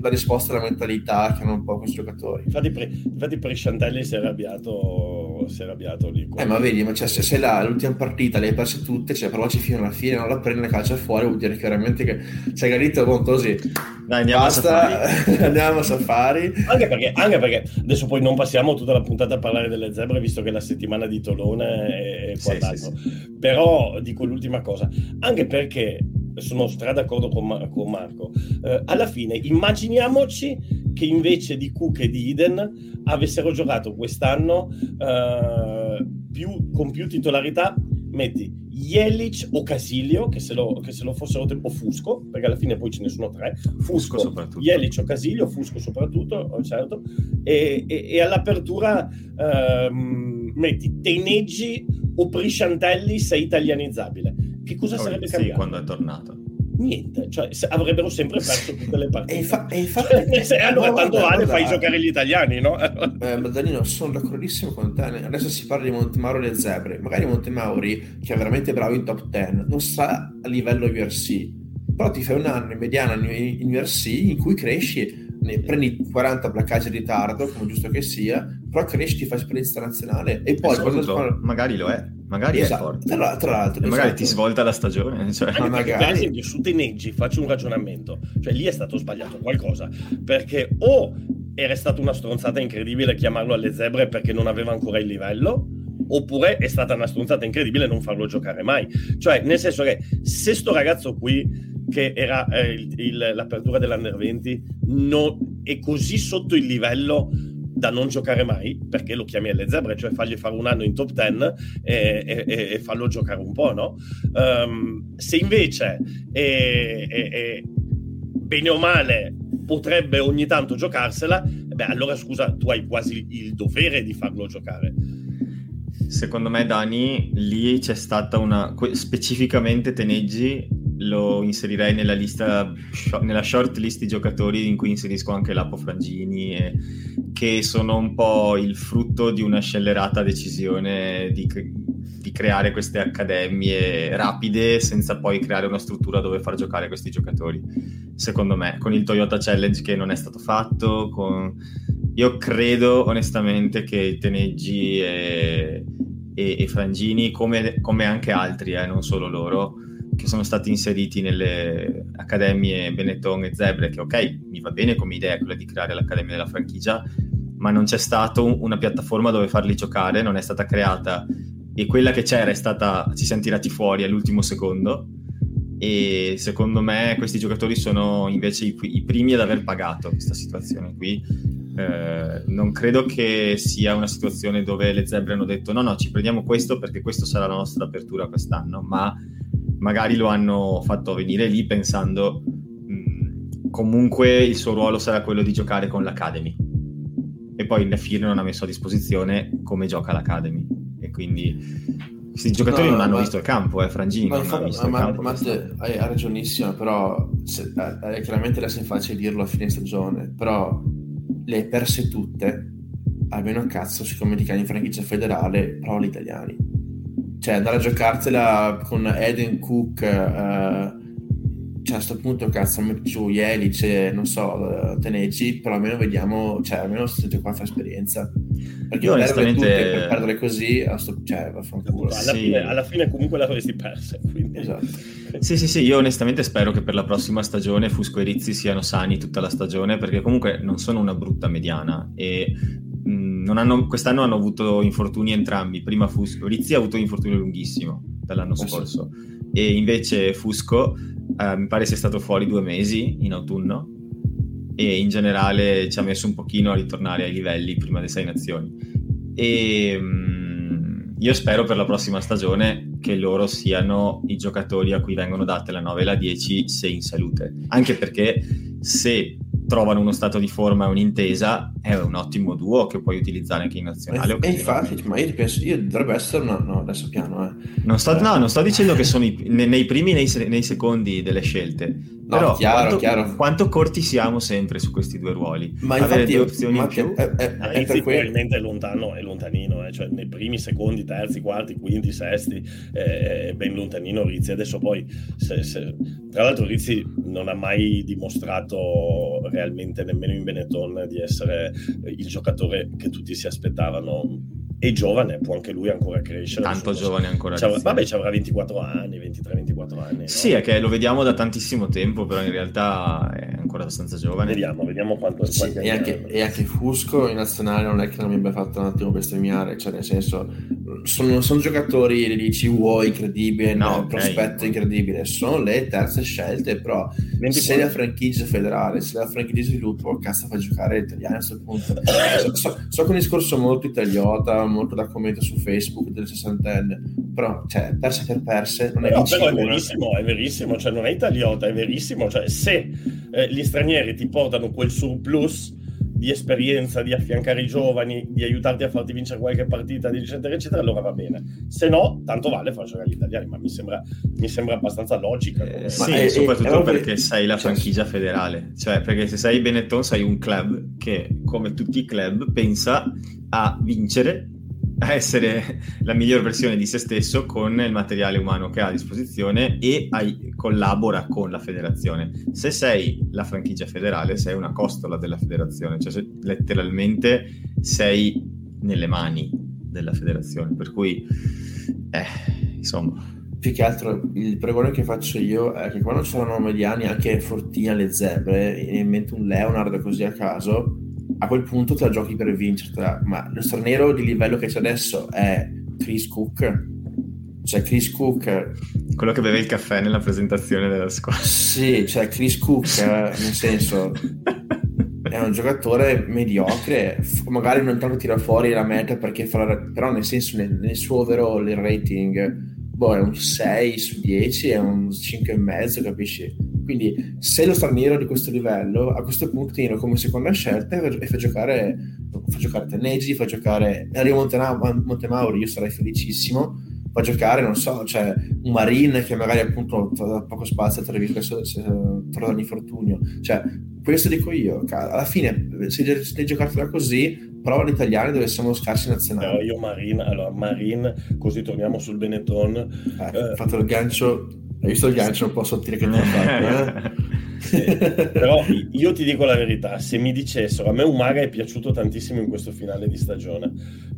la risposta alla mentalità che hanno un po' questi giocatori. Infatti, pre, infatti Presciantelli si è arrabbiato, si è arrabbiato lì. Eh, ma vedi, ma cioè, se sei là, l'ultima partita, le hai perse tutte, cioè, provaci fino alla fine, non la prende, la calcia fuori, vuol dire chiaramente che sei garito con così. Dai, andiamo Basta, a safari. andiamo a safari. Anche perché, anche perché, adesso poi non passiamo tutta la puntata a parlare delle zebre, visto che è la settimana di Tolone e quant'altro. Sì, sì, sì. Però dico l'ultima cosa, anche perché sono stra d'accordo con, con Marco. Eh, alla fine, immaginiamoci che invece di Cook e di Eden avessero giocato quest'anno eh, più, con più titolarità. Metti Jelic o Casilio, che se, lo, che se lo fossero tempo Fusco, perché alla fine poi ce ne sono tre, Fusco, Fusco Jelic o Casilio, Fusco soprattutto, certo, e, e, e all'apertura ehm, metti Teneggi o Prisciantelli sei italianizzabile che cosa oh, sarebbe sì, cambiato? quando è tornato? Niente, cioè avrebbero sempre perso tutte le partite. E, infa- e infatti, cioè, allora no, tanto vale fai giocare gli italiani, no? eh, Danilo, sono d'accordissimo con te. Adesso si parla di Montemauro e le zebre. Magari Montemauri, che è veramente bravo in top 10, non sta a livello URC, però ti fai un anno in mediana in URC in cui cresci ne prendi 40 placcaggi in ritardo, come giusto che sia, però cresci, ti fai esperienza nazionale e poi spara... magari lo è, magari esatto. è forte. Tra, tra l'altro, e magari esatto. ti svolta la stagione. Cioè. Ma magari... Per esempio, su Teneggi faccio un ragionamento, cioè lì è stato sbagliato qualcosa, perché o era stata una stronzata incredibile chiamarlo alle zebre perché non aveva ancora il livello, oppure è stata una stronzata incredibile non farlo giocare mai. Cioè, nel senso che se sto ragazzo qui, che era eh, il, il, l'apertura dell'Under 20, no, è così sotto il livello da non giocare mai, perché lo chiami alle zebre, cioè fargli fare un anno in top 10 e, e, e farlo giocare un po', no? Um, se invece è, è, è, bene o male potrebbe ogni tanto giocarsela, beh, allora scusa, tu hai quasi il dovere di farlo giocare. Secondo me, Dani, lì c'è stata una. specificamente Teneggi lo inserirei nella lista, nella short list di giocatori in cui inserisco anche Lapo Frangini, e, che sono un po' il frutto di una scellerata decisione di, di, creare queste accademie rapide senza poi creare una struttura dove far giocare questi giocatori. Secondo me, con il Toyota Challenge che non è stato fatto, con... io credo onestamente che Teneggi e, e, e Frangini, come, come anche altri, eh, non solo loro, che sono stati inseriti nelle accademie Benetton e Zebre, che ok, mi va bene come idea quella di creare l'accademia della franchigia, ma non c'è stata una piattaforma dove farli giocare, non è stata creata e quella che c'era è stata, ci siamo tirati fuori all'ultimo secondo e secondo me questi giocatori sono invece i, i primi ad aver pagato questa situazione qui. Eh, non credo che sia una situazione dove le zebre hanno detto no no ci prendiamo questo perché questo sarà la nostra apertura quest'anno, ma magari lo hanno fatto venire lì pensando mh, mm, comunque il suo ruolo sarà quello di giocare con l'Academy. E poi Nefir non ha messo a disposizione come gioca l'Academy. E quindi questi giocatori no, non hanno ma, visto il campo, eh, Frangini non ha visto ma, il campo. Matte hai, hai ragionissimo, però se, eh, chiaramente adesso è facile dirlo a fine stagione, però le hai perse tutte, almeno a cazzo, siccome ti chiami in franchigia federale, prova gli italiani cioè andare a giocartela con Eden Cook uh, cioè a questo punto cazzo metti giù Jelic non so Teneci però almeno vediamo cioè almeno sente qua fa esperienza perché io onestamente per perdere così sto, cioè vaffanculo alla, sì. fine, alla fine comunque l'avresti persa quindi. esatto sì sì sì io onestamente spero che per la prossima stagione Fusco e Rizzi siano sani tutta la stagione perché comunque non sono una brutta mediana e hanno, quest'anno hanno avuto infortuni entrambi. Prima Fusco, Rizzi ha avuto un infortunio lunghissimo dall'anno scorso e invece Fusco eh, mi pare sia stato fuori due mesi in autunno e in generale ci ha messo un pochino a ritornare ai livelli prima delle sei nazioni. E mh, mm, io spero per la prossima stagione che loro siano i giocatori a cui vengono date la 9 e la 10 se in salute. Anche perché se trovano uno stato di forma e un'intesa, è un ottimo duo che puoi utilizzare anche in nazionale. E, infatti, ma io penso, io dovrebbe essere una, no, adesso piano, eh. Non sto, no, non sto dicendo che sono i, nei, nei, primi nei, nei secondi delle scelte, No, Però chiaro, quanto, chiaro. quanto, corti siamo sempre su questi due ruoli? Ma Avere infatti, due opzioni in più? È, è, è, è probabilmente è lontano, è lontanino, eh? cioè nei primi, secondi, terzi, quarti, quinti, sesti, è ben lontanino Rizzi. Adesso poi, se, se... tra l'altro Rizzi non ha mai dimostrato realmente nemmeno in Benetton di essere il giocatore che tutti si aspettavano è giovane, può anche lui ancora crescere. Tanto giovane ancora. C'avrà, vabbè, ci avrà 24 anni, 23-24 anni. No? Sì, è che lo vediamo da tantissimo tempo, però in realtà è ancora abbastanza giovane. Vediamo, vediamo quanto sì, e, anche, e anche Fusco in nazionale non è che non mi abbia fatto un attimo bestemmiare, cioè nel senso sono, sono giocatori, li dici wow, incredibile, no, okay. prospetto incredibile, sono le terze scelte, però 24. se la franchigia federale, se la franchigia di sviluppo, cazzo fa giocare l'italiano a questo punto. so, so, so, che è un discorso molto italiota, molto da commento su Facebook delle sessantenne, però cioè, perse per perse non è no, però è verissimo, è verissimo, cioè non è italiota, è verissimo, cioè se eh, gli stranieri ti portano quel surplus di esperienza, di affiancare i giovani, di aiutarti a farti vincere qualche partita, eccetera, eccetera, allora va bene. Se no, tanto vale far giocare gli italiani, ma mi sembra, mi sembra abbastanza logica. Eh, sì, è, soprattutto è, perché è sei la franchigia federale, cioè perché se sei Benetton sei un club che, come tutti i club, pensa a vincere a essere la miglior versione di se stesso con il materiale umano che ha a disposizione e ai, collabora con la federazione. Se sei la franchigia federale, sei una costola della federazione, cioè se, letteralmente sei nelle mani della federazione, per cui eh, insomma più che altro il pregone che faccio io è che quando c'erano mediani anche Fortina le zebre in mente un Leonard così a caso a quel punto te la giochi per vincertela, ma lo straniero di livello che c'è adesso è Chris Cook. Cioè Chris Cook... Quello che beve il caffè nella presentazione della squadra. Sì, cioè Chris Cook, nel senso... è un giocatore mediocre, magari non tanto tira fuori la meta perché fa la, però nel senso nel, nel suo overall il rating boh, è un 6 su 10, è un 5,5, capisci? Quindi se lo straniero di questo livello, a questo punto come seconda scelta e fa giocare, fa giocare Tenneggi, fa giocare Dario Montemauri, io sarei felicissimo, fa giocare, non so, cioè un Marin che magari appunto ha poco spazio tra l'infortunio, cioè questo dico io, alla fine se devi giocartela così però gli italiani dove siamo scarsi nazionali. Però io Marin, allora Marin, così torniamo sul Benetton. Eh, eh, fatto il gancio, hai visto il gancio un po' sottile che ti ho fatto, eh? Però io ti dico la verità, se mi dicessero, a me Umaga è piaciuto tantissimo in questo finale di stagione,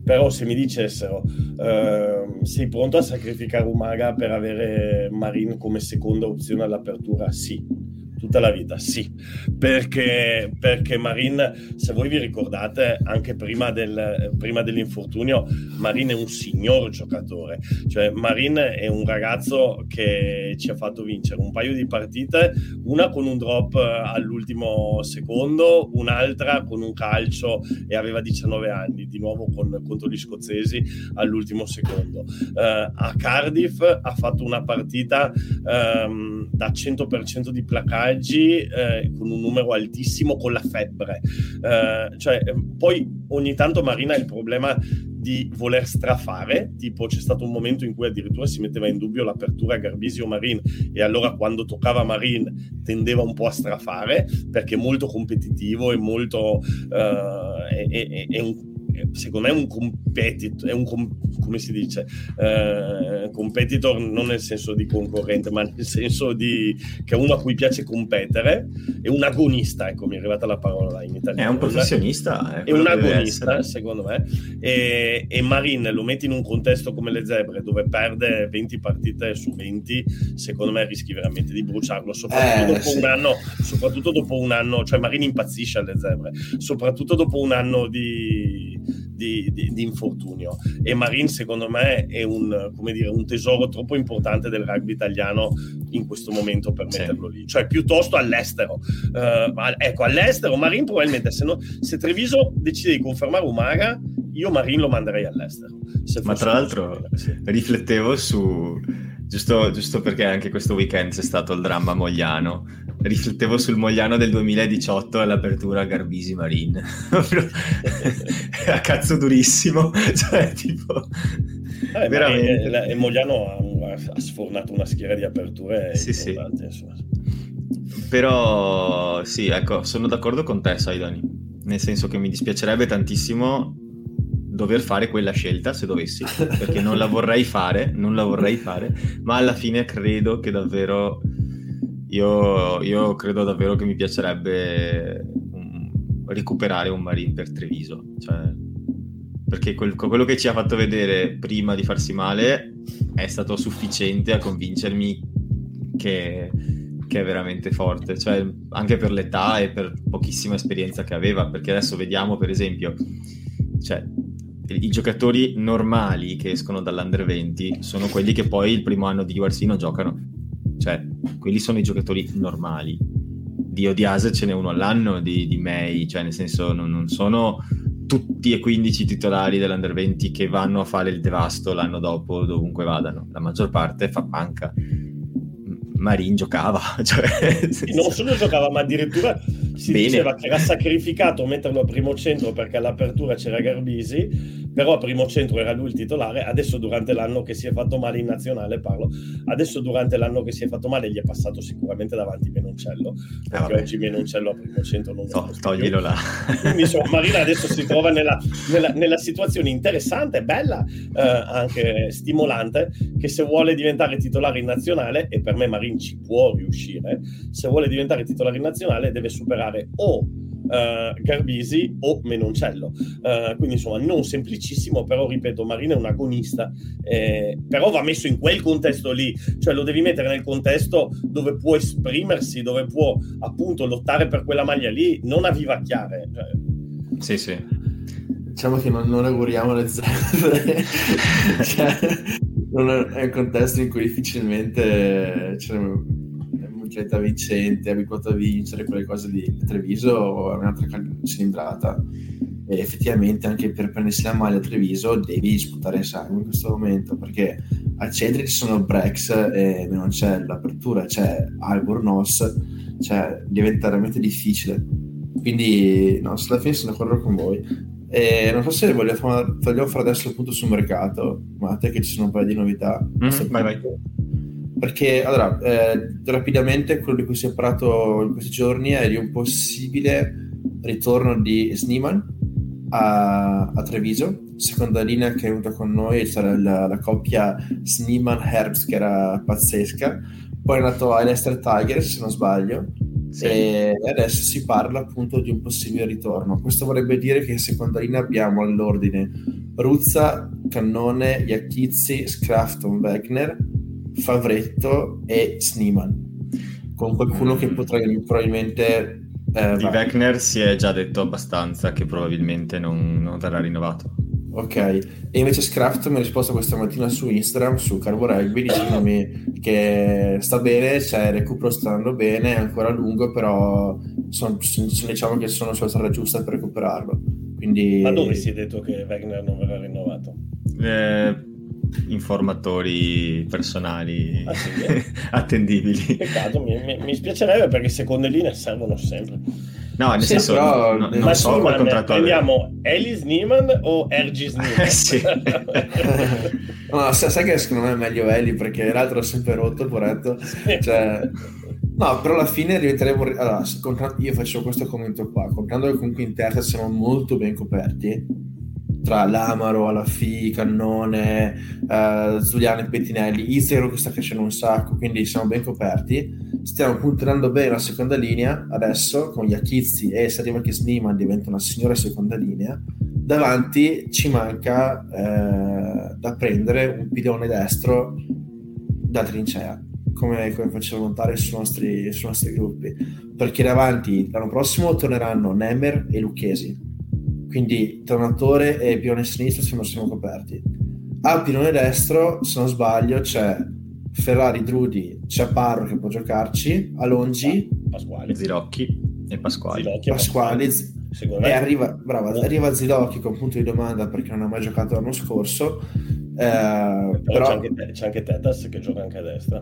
però se mi dicessero uh, sei pronto a sacrificare Umaga per avere Marin come seconda opzione all'apertura? Sì tutta la vita, sì, perché, perché Marin, se voi vi ricordate, anche prima, del, prima, dell'infortunio, Marin è un signor giocatore, cioè Marin è un ragazzo che ci ha fatto vincere un paio di partite, una con un drop all'ultimo secondo, un'altra con un calcio e aveva 19 anni, di nuovo con, contro gli scozzesi all'ultimo secondo. Uh, a Cardiff ha fatto una partita um, da 100% di placare messaggi eh, con un numero altissimo con la febbre. Eh, cioè, poi ogni tanto Marina ha il problema di voler strafare, tipo c'è stato un momento in cui addirittura si metteva in dubbio l'apertura Garbisi o Marin e allora quando toccava Marin tendeva un po' a strafare perché è molto competitivo e molto... Uh, è, è, è un secondo me è un competitor, è un come si dice, uh, competitor non nel senso di concorrente, ma nel senso di che è uno a cui piace competere, è un agonista, ecco, mi è arrivata la parola in italiano. È un professionista, è, un agonista, secondo me, e, e, Marin lo metti in un contesto come le zebre, dove perde 20 partite su 20, secondo me rischi veramente di bruciarlo, soprattutto, eh, dopo, sì. un anno, soprattutto dopo un anno, cioè Marin impazzisce alle zebre, soprattutto dopo un anno di di, di, di, infortunio. E Marin, secondo me, è un, dire, un, tesoro troppo importante del rugby italiano in questo momento per metterlo sì. lì, cioè piuttosto all'estero. Uh, ecco, all'estero, Marin probabilmente se, no, se Treviso decide di confermare Umaga, io Marin lo manderei all'estero. Ma tra l'altro, sì. riflettevo su giusto, giusto perché anche questo weekend c'è stato il dramma Mogliano. Riflettevo sul Mogliano del 2018 all'apertura Garbisi Marine a cazzo durissimo. Cioè tipo eh, veramente. e Mogliano ha, ha, sfornato una schiera di aperture sì, sì. però sì ecco sono d'accordo con te Saidani nel senso che mi dispiacerebbe tantissimo dover fare quella scelta se dovessi, perché non la vorrei fare, non la vorrei fare, ma alla fine credo che davvero io, io credo davvero che mi piacerebbe un, recuperare un Marine per Treviso, cioè, perché quel, quello che ci ha fatto vedere prima di farsi male è stato sufficiente a convincermi che, che è veramente forte, cioè, anche per l'età e per pochissima esperienza che aveva, perché adesso vediamo per esempio, cioè, i giocatori normali che escono dall'Under 20 sono quelli che poi il primo anno di URC non giocano. Cioè, quelli sono i giocatori normali. Di Odiase ce n'è uno all'anno, di, di May, cioè nel senso non, non sono tutti e 15 titolari dell'Under 20 che vanno a fare il devasto l'anno dopo dovunque vadano. La maggior parte fa panca. Marin giocava. Cioè... Non solo giocava, ma addirittura si Bene. diceva che era sacrificato metterlo a primo centro perché all'apertura c'era Garbisi, però a primo centro era lui il titolare, adesso durante l'anno che si è fatto male in nazionale, parlo, adesso durante l'anno che si è fatto male gli è passato sicuramente davanti Menoncello, perché ah, oggi Menoncello a primo centro non to- Toglilo là. Quindi insomma Marina adesso si trova nella, nella, nella situazione interessante, bella, eh, anche stimolante, che se vuole diventare titolare in nazionale, e per me Marin ci può riuscire, se vuole diventare titolare in nazionale deve superare giocare o uh, Garbisi o Menoncello. Uh, quindi insomma non semplicissimo, però ripeto, Marina è un agonista, eh, però va messo in quel contesto lì, cioè lo devi mettere nel contesto dove può esprimersi, dove può appunto lottare per quella maglia lì, non a vivacchiare. Cioè. Sì, sì. diciamo che non, non auguriamo le zebre. cioè, è un contesto in cui difficilmente c'è atleta vincente, abituato a vincere quelle cose di Treviso o un'altra cilindrata e effettivamente anche per prendersi la maglia a Treviso devi sputare sangue in questo momento perché a Cedri ci sono Brex e non c'è l'apertura, c'è Albornoz, cioè diventa veramente difficile. Quindi, no, alla fine sono d'accordo con voi. E non so se vogliamo fare adesso il punto sul mercato, ma a te che ci sono un paio di novità. Mm, vai, vai. Perché, allora, eh, rapidamente quello di cui si è parlato in questi giorni è di un possibile ritorno di Sneeman a, a, Treviso, seconda linea che è venuta con noi c'era la, la coppia Sneeman-Herbst che era pazzesca, poi è andato a Leicester Tigers se non sbaglio sì. e adesso si parla appunto di un possibile ritorno. Questo vorrebbe dire che in seconda linea abbiamo all'ordine Ruzza, Cannone, Iacchizzi, Scrafton, Wegner, Favretto e Sneeman con qualcuno mm. che potrà probabilmente eh, di Wegner si è già detto abbastanza che probabilmente non, non verrà rinnovato. Ok, e invece Scraft mi ha risposto questa mattina su Instagram, su Carbo Rugby, dicendomi che sta bene, cioè il recupero sta andando bene, è ancora lungo, però sono, diciamo che sono sulla strada giusta per recuperarlo. Quindi... Ma dove si è detto che Wagner non verrà rinnovato? Eh, informatori personali ah, sì, eh? attendibili. Peccato, mi, mi, mi, spiacerebbe perché seconde linee servono sempre. No, nel sì, senso, però, no, non so qual contratto prendiamo Ellis Neiman o Ergis Neiman? sì. no, sai che secondo me è meglio Eli perché l'altro è sempre rotto, poretto. Cioè... No, però alla fine diventeremo... Allora, io faccio questo commento qua, contando che comunque in terza siamo molto ben coperti, tra l'Amaro, Alafi, Cannone, eh, Zuliano e Pettinelli, Izero che sta crescendo un sacco, quindi siamo ben coperti. Stiamo puntando bene la seconda linea adesso con gli Achizzi e se arriva che Sneeman diventa una signora seconda linea. Davanti ci manca eh, da prendere un pilone destro da trincea. Come, come facevo notare sui nostri, sui nostri gruppi perché davanti l'anno prossimo torneranno Nemer e Lucchesi quindi tornatore e pilone sinistro siamo, siamo coperti. Al pilone destro, se non sbaglio, c'è Ferrari, Drudi, Ciaparro che può giocarci, Alongi, Pasquale, Zirocchi e Pasquali. Zilocchi Pasquali. E arriva, brava, arriva Zilocchi con punto di domanda perché non ha mai giocato l'anno scorso. Eh, però, però... C'è, anche, c'è anche Tetas che gioca anche a destra.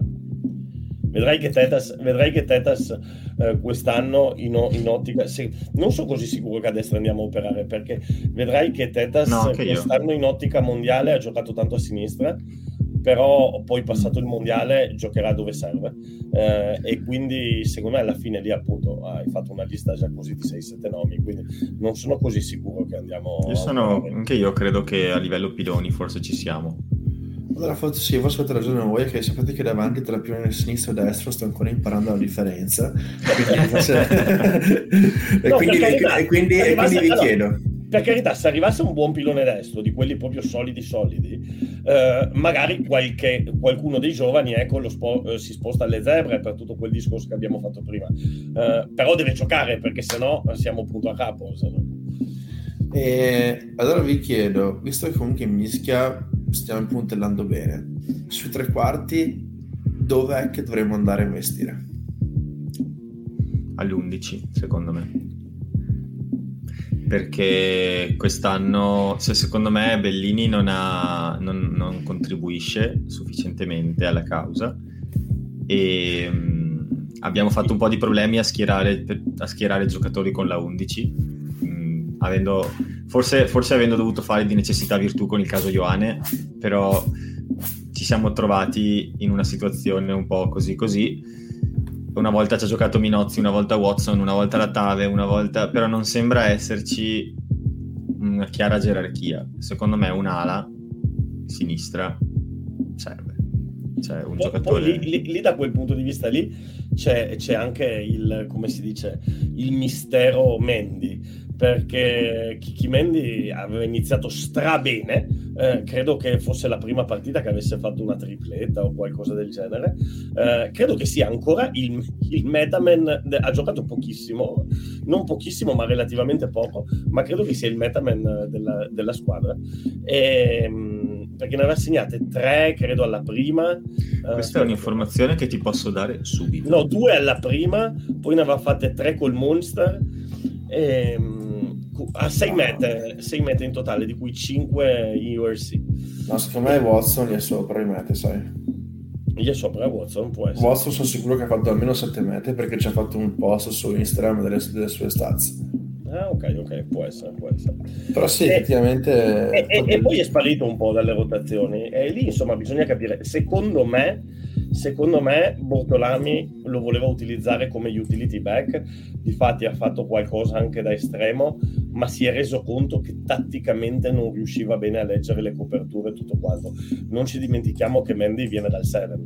Vedrai che Tetas, vedrai che Tetas eh, quest'anno in, in ottica, se, non sono così sicuro che a destra andiamo a operare perché vedrai che Tetas no, quest'anno io. in ottica mondiale ha giocato tanto a sinistra però poi passato il mondiale giocherà dove serve eh, e quindi secondo me alla fine lì appunto hai fatto una lista già così di 6-7 nomi quindi non sono così sicuro che andiamo io sono, anche io credo che a livello piloni forse ci siamo allora, forse sì, forse avete ragione voi, che sapete che davanti tra pilone sinistro e destro sto ancora imparando la differenza. Quindi, forse... e, no, quindi, carità, e, quindi, e quindi, vi allora, chiedo. Per carità, se arrivasse un buon pilone destro, di quelli proprio solidi solidi, eh, magari qualche, qualcuno dei giovani ecco, spo- eh, si sposta alle zebre per tutto quel discorso che abbiamo fatto prima. Eh, però deve giocare, perché sennò siamo punto a capo. E allora vi chiedo, visto che comunque mischia stiamo puntellando bene. Sui tre quarti, dov'è che dovremmo andare a investire? Agli 11, secondo me. Perché quest'anno, se secondo me Bellini non, ha, non, non contribuisce sufficientemente alla causa e mh, abbiamo fatto un po' di problemi a schierare, a schierare giocatori con la 11, mh, avendo forse, forse, avendo dovuto fare di necessità virtù con il caso Ioane, però ci siamo trovati in una situazione un po' così così. Una volta ci ha giocato Minozzi, una volta Watson, una volta la Tave, una volta... però non sembra esserci una chiara gerarchia. Secondo me un'ala sinistra serve. Cioè, un poi, giocatore... Poi lì, lì, lì, da quel punto di vista lì c'è, c'è, anche il, come si dice, il mistero Mendy, perché Kiki Mendy aveva iniziato strabene, eh, credo che fosse la prima partita che avesse fatto una tripletta o qualcosa del genere, eh, credo che sia ancora il, il metaman, ha giocato pochissimo, non pochissimo ma relativamente poco, ma credo che sia il metaman della, della squadra. E, ehm, perché ne aveva segnate tre, credo, alla prima. Eh, Questa uh, è un'informazione che ti posso dare subito. No, due alla prima, poi ne aveva fatte tre col Monster. E, ehm, a 6 mete, 6 mete in totale, di cui 5 in URC. No, secondo me Watson gli è sopra i mete, sai. Gli è sopra Watson, può essere. Watson sono sicuro che ha fatto almeno 7 mete perché ci ha fatto un post su Instagram delle, delle sue stats. Ah, ok, ok, può essere, può essere. Però sì, e, effettivamente... E, e, e, poi è sparito un po' dalle rotazioni. E lì, insomma, bisogna capire. Secondo me Secondo me Bortolami lo voleva utilizzare come utility back, difatti ha fatto qualcosa anche da estremo, ma si è reso conto che tatticamente non riusciva bene a leggere le coperture e tutto quanto. Non ci dimentichiamo che Mendy viene dal 7,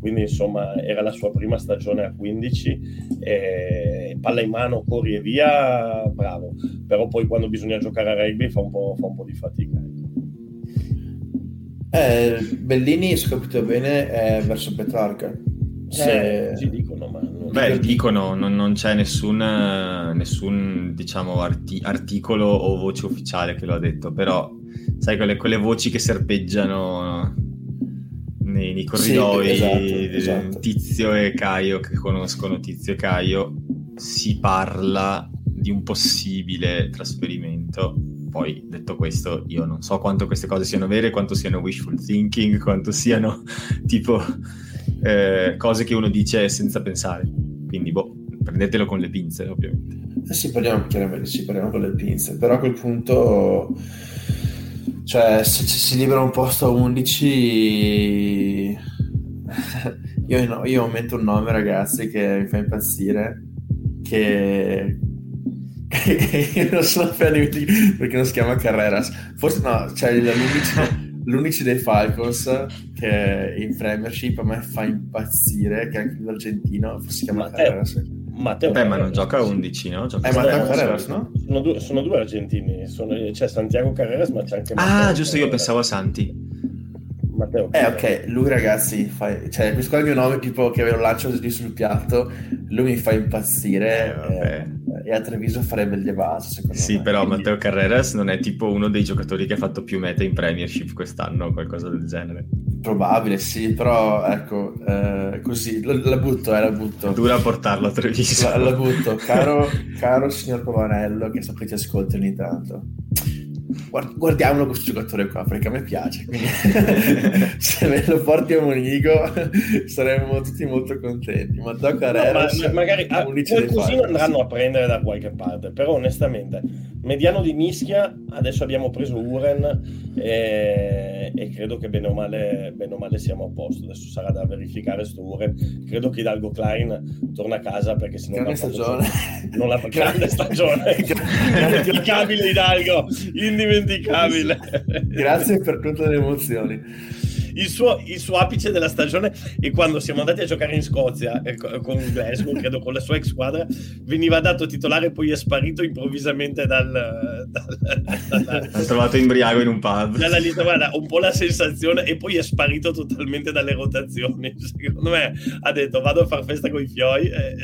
quindi insomma era la sua prima stagione a 15, e palla in mano, corri e via, bravo, però poi quando bisogna giocare a rugby fa un po', fa un po di fatica. Ecco. Eh, Bellini, se ho capito bene, è verso Petrarca. Se... Eh, dicono, ma non... Beh, dicono, non, non c'è nessun, nessun diciamo, arti- articolo o voce ufficiale che lo ha detto, però sai quelle, quelle voci che serpeggiano nei, nei corridoi, sì, esatto, esatto. Tizio e Caio che conoscono Tizio e Caio, si parla di un possibile trasferimento poi, detto questo, io non so quanto queste cose siano vere, quanto siano wishful thinking, quanto siano tipo eh, cose che uno dice senza pensare. Quindi, boh, prendetelo con le pinze, ovviamente. Eh sì, parliamo, chiaramente, sì, parliamo con le pinze, però a quel punto, cioè, se ci si libera un posto a 11, io, io aumento un nome, ragazzi, che mi fa impazzire, che non sono fan perché non si chiama Carreras. Forse no, cioè l'unici, dei Falcons che in Premiership a me fa impazzire, che è anche l'argentino, forse si chiama Matteo. Carreras. Matteo Beh, ma non gioca a 11, no? Gioca eh, Matteo Carreras, no? Sono due, sono due argentini, sono, c'è Santiago Carreras, ma c'è anche ah, Matteo. Ah, giusto, io pensavo a Santi. Matteo. Eh, ok, lui ragazzi, fa... cioè, questo qua è il mio nome, tipo che lo lancio lì sul piatto, lui mi fa impazzire. Eh, eh, e a Treviso farebbe evasi, secondo sì, me. Sì, però Quindi... Matteo Carreras non è tipo uno dei giocatori che ha fatto più meta in Premiership quest'anno o qualcosa del genere. Probabile, sì, però ecco, eh, così, la, la, butto, eh, la butto. È dura portarlo a Treviso. La, la butto, caro, caro signor Povanello, che so che ci ascolti ogni tanto guardiamolo questo giocatore qua perché a me piace quindi se me lo porti a Monigo saremmo tutti molto contenti ma Doc Areras no, ma, magari ah, qualcosina andranno a prendere da qualche parte però onestamente mediano di mischia adesso abbiamo preso Uren e, e credo che bene o, male, bene o, male, siamo a posto. Adesso sarà da verificare sto Uren. Credo che Hidalgo Klein torna a casa perché se non grande stagione. non la grande stagione. Indimenticabile Hidalgo. Indimenticabile. Grazie per tutte le emozioni il suo, il suo, apice della stagione e quando siamo andati a giocare in Scozia eh, con Glasgow, credo con la sua ex squadra, veniva dato titolare e poi è sparito improvvisamente dal... dal, trovato imbriaco in un pub. Dalla lista, guarda, un po' la sensazione e poi è sparito totalmente dalle rotazioni. Secondo me ha detto vado a far festa con i fioi. Eh,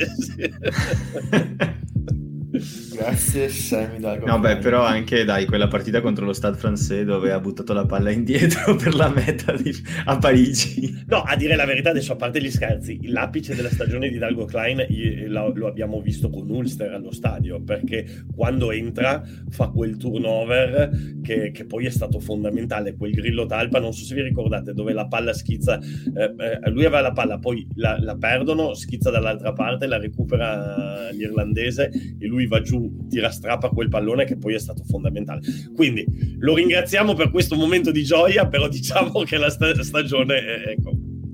Grazie Sammy No beh però anche dai quella partita contro lo Stade Francais dove ha buttato la palla indietro per la meta di... a Parigi. No a dire la verità adesso a parte gli scherzi l'apice della stagione di Dalgo Klein lo abbiamo visto con Ulster allo stadio perché quando entra fa quel turnover che, che poi è stato fondamentale quel grillo talpa non so se vi ricordate dove la palla schizza eh, eh, lui aveva la palla poi la, la perdono schizza dall'altra parte la recupera l'irlandese e lui va giù tira strappa quel pallone che poi è stato fondamentale. Quindi lo ringraziamo per questo momento di gioia, però diciamo che la sta- stagione è, ecco.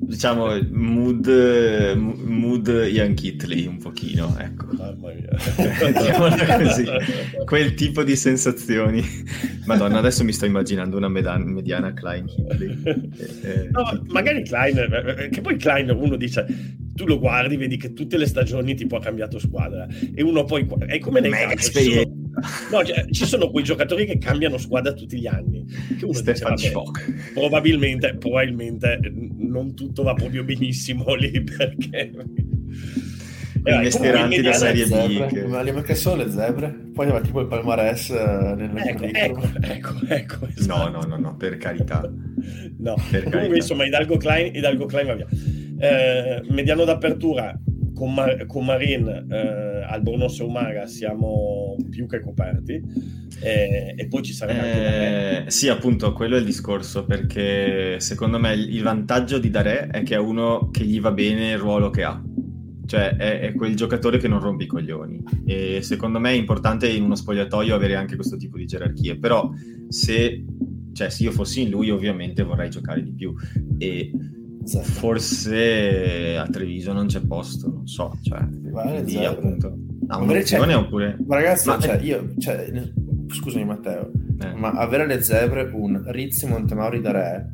Diciamo mood, mood Ian Kitley un pochino, ecco. Mamma mia. così. Quel tipo di sensazioni. Madonna, adesso mi sto immaginando una medan- mediana Klein Kitley. Eh, eh, no, magari Klein, eh, eh, che poi Klein uno dice tu lo guardi, vedi che tutte le stagioni tipo ha cambiato squadra e uno poi è come nei calci, no, cioè, ci sono quei giocatori che cambiano squadra tutti gli anni. Che uno Stefan dice, probabilmente, probabilmente non tutto va proprio benissimo lì perché investeranti da serie B. Che... Ma li manca solo le zebre? Poi aveva tipo il palmarès uh, nel ecco, ecco, ecco, ecco esatto. No, no, no, no, per carità. no, per comunque carità. insomma Hidalgo Klein, Hidalgo Klein va via. Eh, mediano d'apertura con, Mar- con Marin, eh, Albornoz e Umaga siamo più che coperti eh, e poi ci sarebbe anche eh, Sì, appunto, quello è il discorso perché secondo me il vantaggio di Dare è che è uno che gli va bene il ruolo che ha. Cioè è, è, quel giocatore che non rompe i coglioni. E secondo me è importante in uno spogliatoio avere anche questo tipo di gerarchie. Però se, cioè, se io fossi in lui ovviamente vorrei giocare di più. E esatto. forse a Treviso non c'è posto non so cioè vale, quindi, appunto ha un'opzione oppure ragazzi ma... cioè, io cioè, scusami Matteo eh. ma avere le zebre un Rizzi Montemauri da re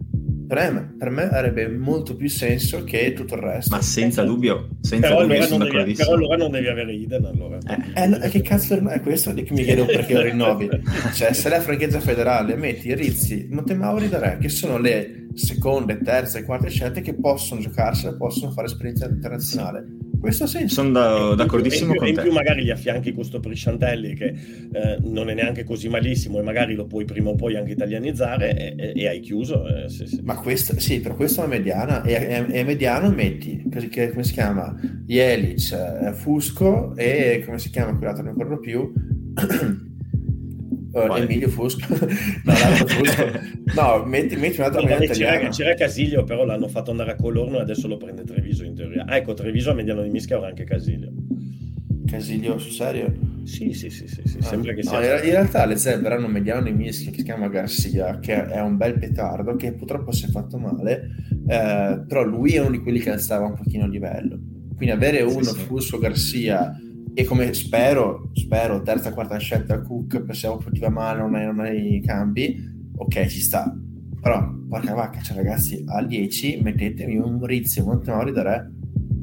per me, per me, avrebbe molto più senso che tutto il resto. Ma senza dubbio, senza però, dubbio allora devi, però allora non devi avere Iden allora. Eh, eh, che cazzo è questo che mi chiedo perché lo rinnovi? cioè, se la franchigia federale metti Rizzi, Montemauri da Re, che sono le seconde, terze e quarte scelte che possono giocarsela, possono fare esperienza internazionale. Questo senso. Sono da, d'accordissimo in più, con te. In più magari gli affianchi questo Prisciantelli che eh, non è neanche così malissimo e magari lo puoi prima o poi anche italianizzare e, e, e hai chiuso. Eh, sì, sì. Ma questo, sì, però questo è mediana e, e, e mediano metti, così che, come si chiama? Jelic, eh, Fusco e come si chiama quell'altro, non ricordo più. Uh, Emilio Fusco. no, Fusco. no, metti, metti un altro no, c'era, c'era, Casiglio, però l'hanno fatto andare a Colorno e adesso lo prende Treviso in teoria. Ah, ecco, Treviso a mediano di mischia avrà anche Casiglio. Casiglio, sul serio? Sì, sì, sì, sì, sì. Ah. sembra che sia. No, in realtà le zebre hanno mediano di mischia che si chiama Garcia, che è un bel petardo, che purtroppo si è fatto male, eh, però lui è uno di quelli che alzava un pochino il livello. Quindi avere uno. Fusco Garcia e come spero, spero terza quarta scelta Cook per se operativa male non hai, non hai cambi ok ci sta. Però porca vacca cioè ragazzi a 10 mettetemi un Maurizio Montemori da re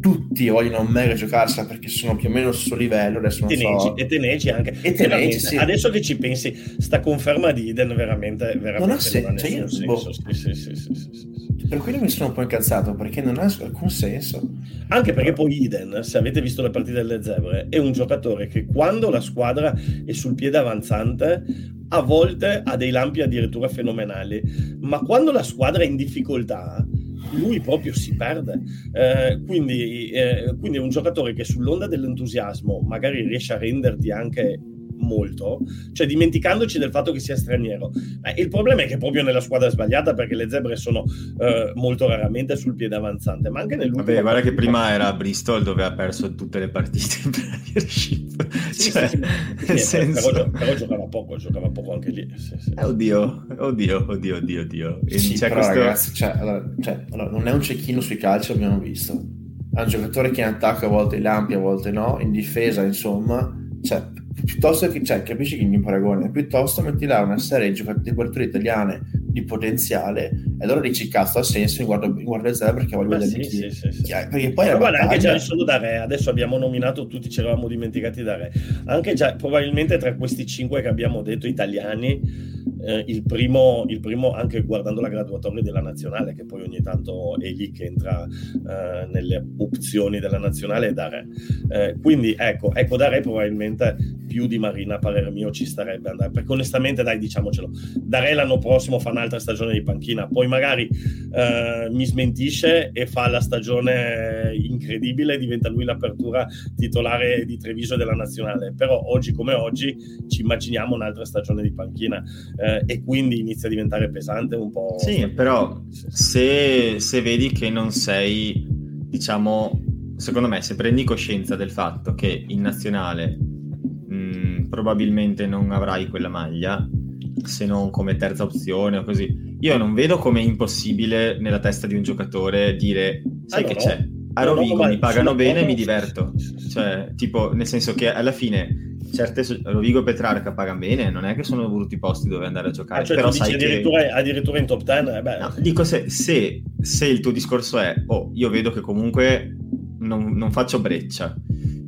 tutti vogliono mega giocarsela perché sono più o meno sul suo livello adesso non tenegi, so. e Tenegi anche. E Tenegi, sì. adesso che ci pensi sta conferma di Eden veramente, veramente non ha, sen- non cioè io, senso. boh. sì, sì, sì, per quello mi sono un po' incazzato perché non ha alcun senso. Anche perché poi Eden se avete visto le partite delle zebre è un giocatore che quando la squadra è sul piede avanzante a volte ha dei lampi addirittura fenomenali ma quando la squadra è in difficoltà lui proprio si perde. Eh, quindi, eh, quindi, è un giocatore che sull'onda dell'entusiasmo magari riesce a renderti anche molto, cioè dimenticandoci del fatto che sia straniero. Eh, il problema è che proprio nella squadra sbagliata perché le zebre sono eh, molto raramente sul piede avanzante, ma anche nell'ultimo... Vabbè, guarda che prima era Bristol dove ha perso tutte le partite in Premiership. Sì, cioè, sì, sì, senso... però, però, giocava poco, giocava poco anche lì. Eh, oddio, oddio, oddio, oddio, oddio. Sì, però questo... ragazzi, cioè, allora, cioè, allora, non è un cecchino sui calci, abbiamo visto. È un giocatore che in attacco a volte lampi, a volte no, in difesa, insomma, cioè, piuttosto che, cioè, capisci che mi paragone, piuttosto metti là una serie di giocatori italiane di potenziale e allora dici cazzo ha senso guardo, guardo il zero perché voglio vedere sì, sì, sì, sì, perché poi Ma guarda anche già solo da re adesso abbiamo nominato tutti ci eravamo dimenticati da re. Anche già probabilmente tra questi cinque che abbiamo detto italiani eh, il, primo, il primo anche guardando la graduatoria della nazionale che poi ogni tanto è lì che entra eh, nelle opzioni della nazionale è da re. Eh, quindi ecco, ecco da re probabilmente più di Marina a parere mio ci starebbe andare perché onestamente dai diciamocelo da re l'anno prossimo fa un'altra stagione di panchina, poi magari eh, mi smentisce e fa la stagione incredibile, diventa lui l'apertura titolare di Treviso della nazionale, però oggi come oggi ci immaginiamo un'altra stagione di panchina eh, e quindi inizia a diventare pesante un po'. Sì, però se, se vedi che non sei, diciamo, secondo me se prendi coscienza del fatto che in nazionale mh, probabilmente non avrai quella maglia, se non come terza opzione o così. Io non vedo come impossibile nella testa di un giocatore dire, sai allora, che c'è? A Rovigo mi pagano bene e mi diverto. Cioè, tipo, nel senso che alla fine certe Rovigo e Petrarca pagano bene, non è che sono brutti posti dove andare a giocare. Ah, cioè, però sai addirittura, che... addirittura in top 10? Eh no, dico se, se, se, il tuo discorso è, oh, io vedo che comunque non, non faccio breccia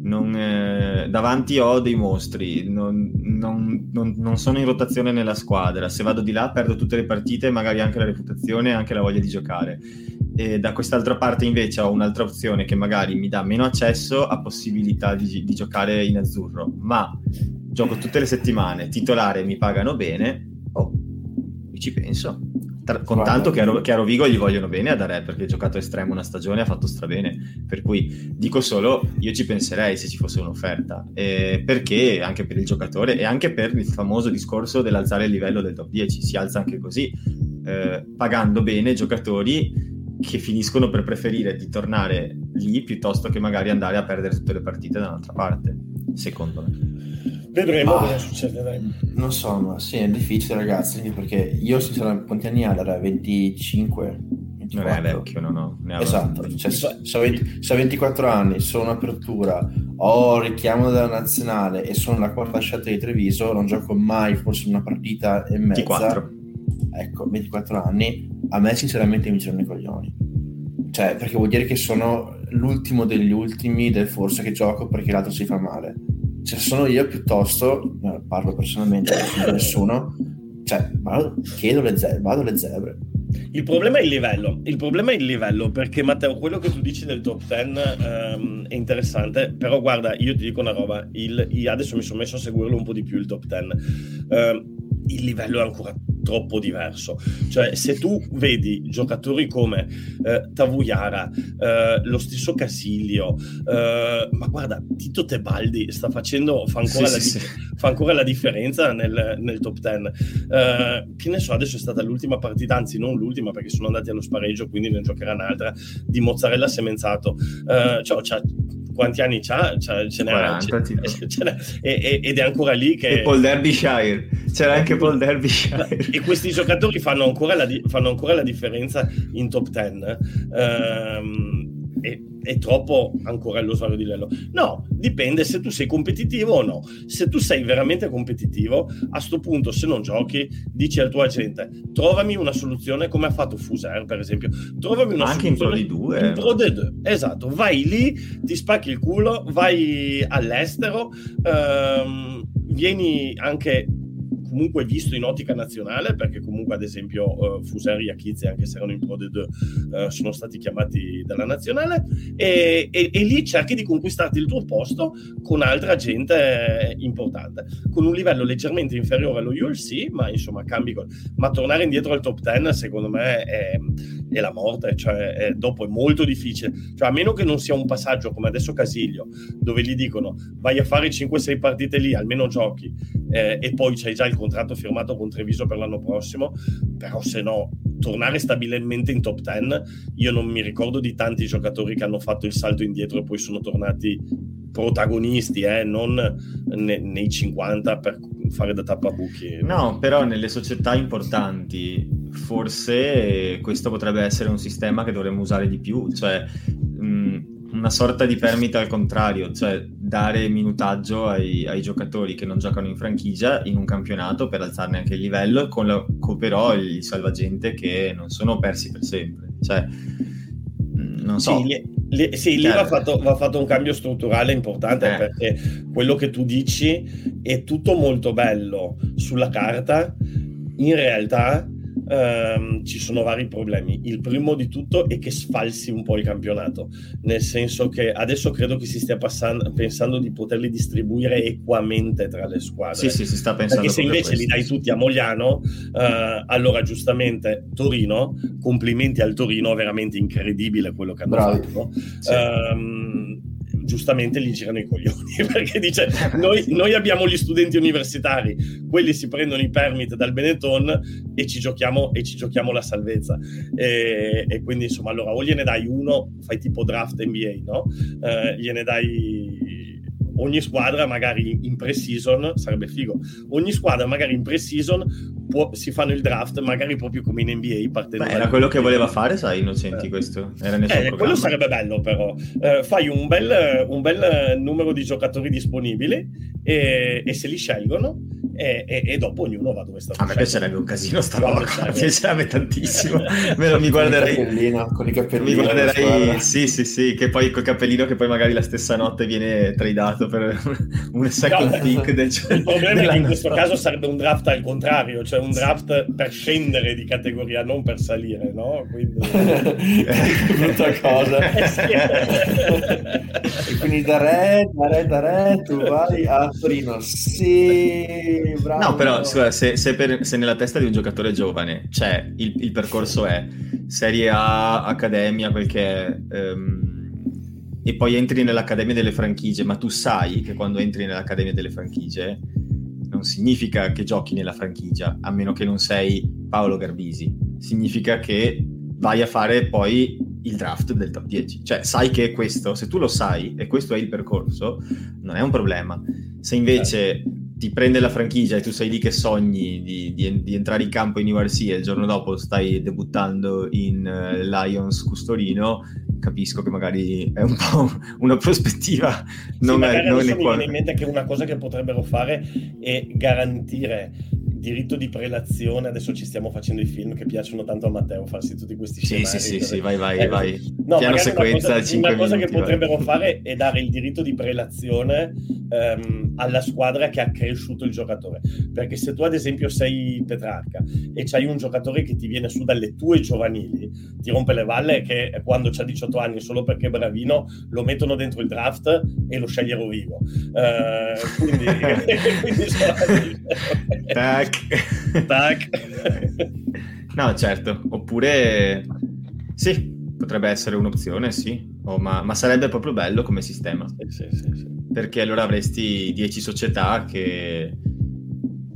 non, eh, davanti ho dei mostri, non, non, non, sono in rotazione nella squadra, se vado di là perdo tutte le partite, magari anche la reputazione e anche la voglia di giocare. E da quest'altra parte invece ho un'altra opzione che magari mi dà meno accesso a possibilità di, di giocare in azzurro, ma gioco tutte le settimane, titolare mi pagano bene, oh, ci penso. Tra, con tanto che a, che a, Rovigo gli vogliono bene ad Are perché ha giocato estremo una stagione e ha fatto strabene. Per cui dico solo io ci penserei se ci fosse un'offerta. Eh, perché? Anche per il giocatore e anche per il famoso discorso dell'alzare il livello del top 10 si alza anche così eh, pagando bene giocatori che finiscono per preferire di tornare lì piuttosto che magari andare a perdere tutte le partite da un'altra parte secondo me Vedremo ah, cosa succederà. Non so, ma sì, è difficile, ragazzi, perché io sinceramente quanti anni ha? Era 25? 24. Non è vecchio, no, no. Esatto, cioè, se, ho 20, se ho 24 anni, sono apertura, ho richiamo della nazionale e sono la quarta scelta di Treviso, non gioco mai forse una partita e mezza. 24. Ecco, 24 anni, a me sinceramente mi girano i coglioni. Cioè, perché vuol dire che sono l'ultimo degli ultimi del forse che gioco perché l'altro si fa male se sono io piuttosto, parlo personalmente, non nessuno, cioè vado, chiedo le zebre, vado alle zebre. Il problema è il livello, il problema è il livello perché Matteo, quello che tu dici del top 10 um, è interessante, però guarda, io ti dico una roba, il, adesso mi sono messo a seguirlo un po' di più il top 10. Uh, ehm, il livello è ancora troppo diverso. Cioè, se tu vedi giocatori come eh, Tavuyara, eh, lo stesso Casilio, eh, ma guarda, Tito Tebaldi sta facendo, fa ancora, sì, la, sì, fa ancora la, differenza nel, nel top 10. Eh, che ne so, adesso è stata l'ultima partita, anzi non l'ultima perché sono andati allo spareggio, quindi ne giocherà un'altra, di Mozzarella Semenzato. Eh, cioè, cioè, quanti anni c'ha? c'ha ce 40, ce, ce n'è, ed è ancora lì che... E Paul Derbyshire, c'era anche Paul Derbyshire. E questi giocatori fanno ancora la, fanno ancora la differenza in top 10. Um, è, è, troppo ancora allo svario di livello. No, dipende se tu sei competitivo o no. Se tu sei veramente competitivo, a questo punto, se non giochi, dici al tuo agente: trovami una soluzione come ha fatto Fuser, per esempio. Trovami una Anche soluzione. in Pro di 2. In Pro di 2. Esatto, vai lì, ti spacchi il culo, vai all'estero, ehm, vieni anche comunque visto in ottica nazionale, perché comunque ad esempio uh, Fuseri e Achizzi, anche se erano in Pro D2, uh, sono stati chiamati dalla nazionale, e, e, e, lì cerchi di conquistarti il tuo posto con altra gente importante, con un livello leggermente inferiore allo ULC, ma insomma cambi. Ma tornare indietro al top 10 secondo me è, è la morte, cioè è, dopo è molto difficile, cioè a meno che non sia un passaggio come adesso Casiglio, dove gli dicono vai a fare 5-6 partite lì, almeno giochi, eh, e poi c'hai già il contratto firmato con Treviso per l'anno prossimo, però se no tornare stabilmente in top 10, io non mi ricordo di tanti giocatori che hanno fatto il salto indietro e poi sono tornati protagonisti, eh, non ne, nei 50 per fare da tappabuchi. No, però nelle società importanti forse questo potrebbe essere un sistema che dovremmo usare di più, cioè mh, una sorta di permita al contrario, cioè dare minutaggio ai, ai, giocatori che non giocano in franchigia in un campionato per alzarne anche il livello, con, la, con però il salvagente che non sono persi per sempre. Cioè, non so. Sì, lì, sì, lì va, fatto, va, fatto, un cambio strutturale importante eh. perché quello che tu dici è tutto molto bello sulla carta, in realtà ehm, ci sono vari problemi. Il primo di tutto è che sfalsi un po' il campionato, nel senso che adesso credo che si stia passando, pensando di poterli distribuire equamente tra le squadre. Sì, sì, si sta pensando. Perché se invece questo. li dai tutti a Mogliano, eh, allora giustamente Torino, complimenti al Torino, veramente incredibile quello che hanno Bravi. fatto. Sì. Um, giustamente gli girano i coglioni perché dice noi, noi, abbiamo gli studenti universitari quelli si prendono i permit dal Benetton e ci giochiamo, e ci giochiamo la salvezza e, e, quindi insomma allora o gliene dai uno fai tipo draft NBA no? Eh, gliene dai ogni squadra magari in pre-season sarebbe figo. Ogni squadra magari in pre-season può, si fanno il draft, magari proprio come in NBA. Partendo Beh, era quello che voleva fare, sai, Innocenti. Eh. Questo era nel eh, quello sarebbe bello, però. Eh, fai un bel, un bel, numero di giocatori disponibili e, e se li scelgono e, e, e, dopo ognuno va dove sta. A me piacerebbe un casino sta roba, mi piacerebbe tantissimo. Me lo, mi guarderei. Con i cappellini. Mi guarderei, sì, sì, sì, che poi col cappellino che poi magari la stessa notte viene tradato per un second no, pick del Il problema è che in questo caso sarebbe un draft al contrario, cioè un draft per scendere di categoria, non per salire, no? Quindi... brutta cosa. e quindi da re, da re, da re, tu vai a Torino. Sì bravo. No, però scusa, se, se, per, se, nella testa di un giocatore giovane c'è il, il percorso è Serie A, Accademia, quel che è, um, e poi entri nell'Accademia delle franchigie, ma tu sai che quando entri nell'Accademia delle franchigie non significa che giochi nella franchigia, a meno che non sei Paolo Garbisi, significa che vai a fare poi il draft del top 10. Cioè, sai che è questo, se tu lo sai e questo è il percorso, non è un problema. Se invece ti prende la franchigia e tu sei lì che sogni di, di, di entrare in campo in URC e il giorno dopo stai debuttando in uh, Lions Custorino, capisco che magari è un po' una prospettiva non sì, è, non è mi viene in mente che una cosa che potrebbero fare è garantire diritto di prelazione, adesso ci stiamo facendo i film che piacciono tanto a Matteo, farsi tutti questi sì, scenari. Sì, sì, sì, vai, vai, eh, vai. No, Piano sequenza, una cosa, una cosa minuti, che potrebbero fare è dare il diritto di prelazione um, alla squadra che ha cresciuto il giocatore. Perché se tu ad esempio sei Petrarca e c'hai un giocatore che ti viene su dalle tue giovanili, ti rompe le valle che quando ha 18 anni solo perché è bravino lo mettono dentro il draft e lo scegliero vivo. Uh, quindi, quindi Tac. Tac. no, certo. Oppure sì, potrebbe essere un'opzione, sì. Oh, ma, ma, sarebbe proprio bello come sistema. Sì, sì, sì, Perché allora avresti 10 società che,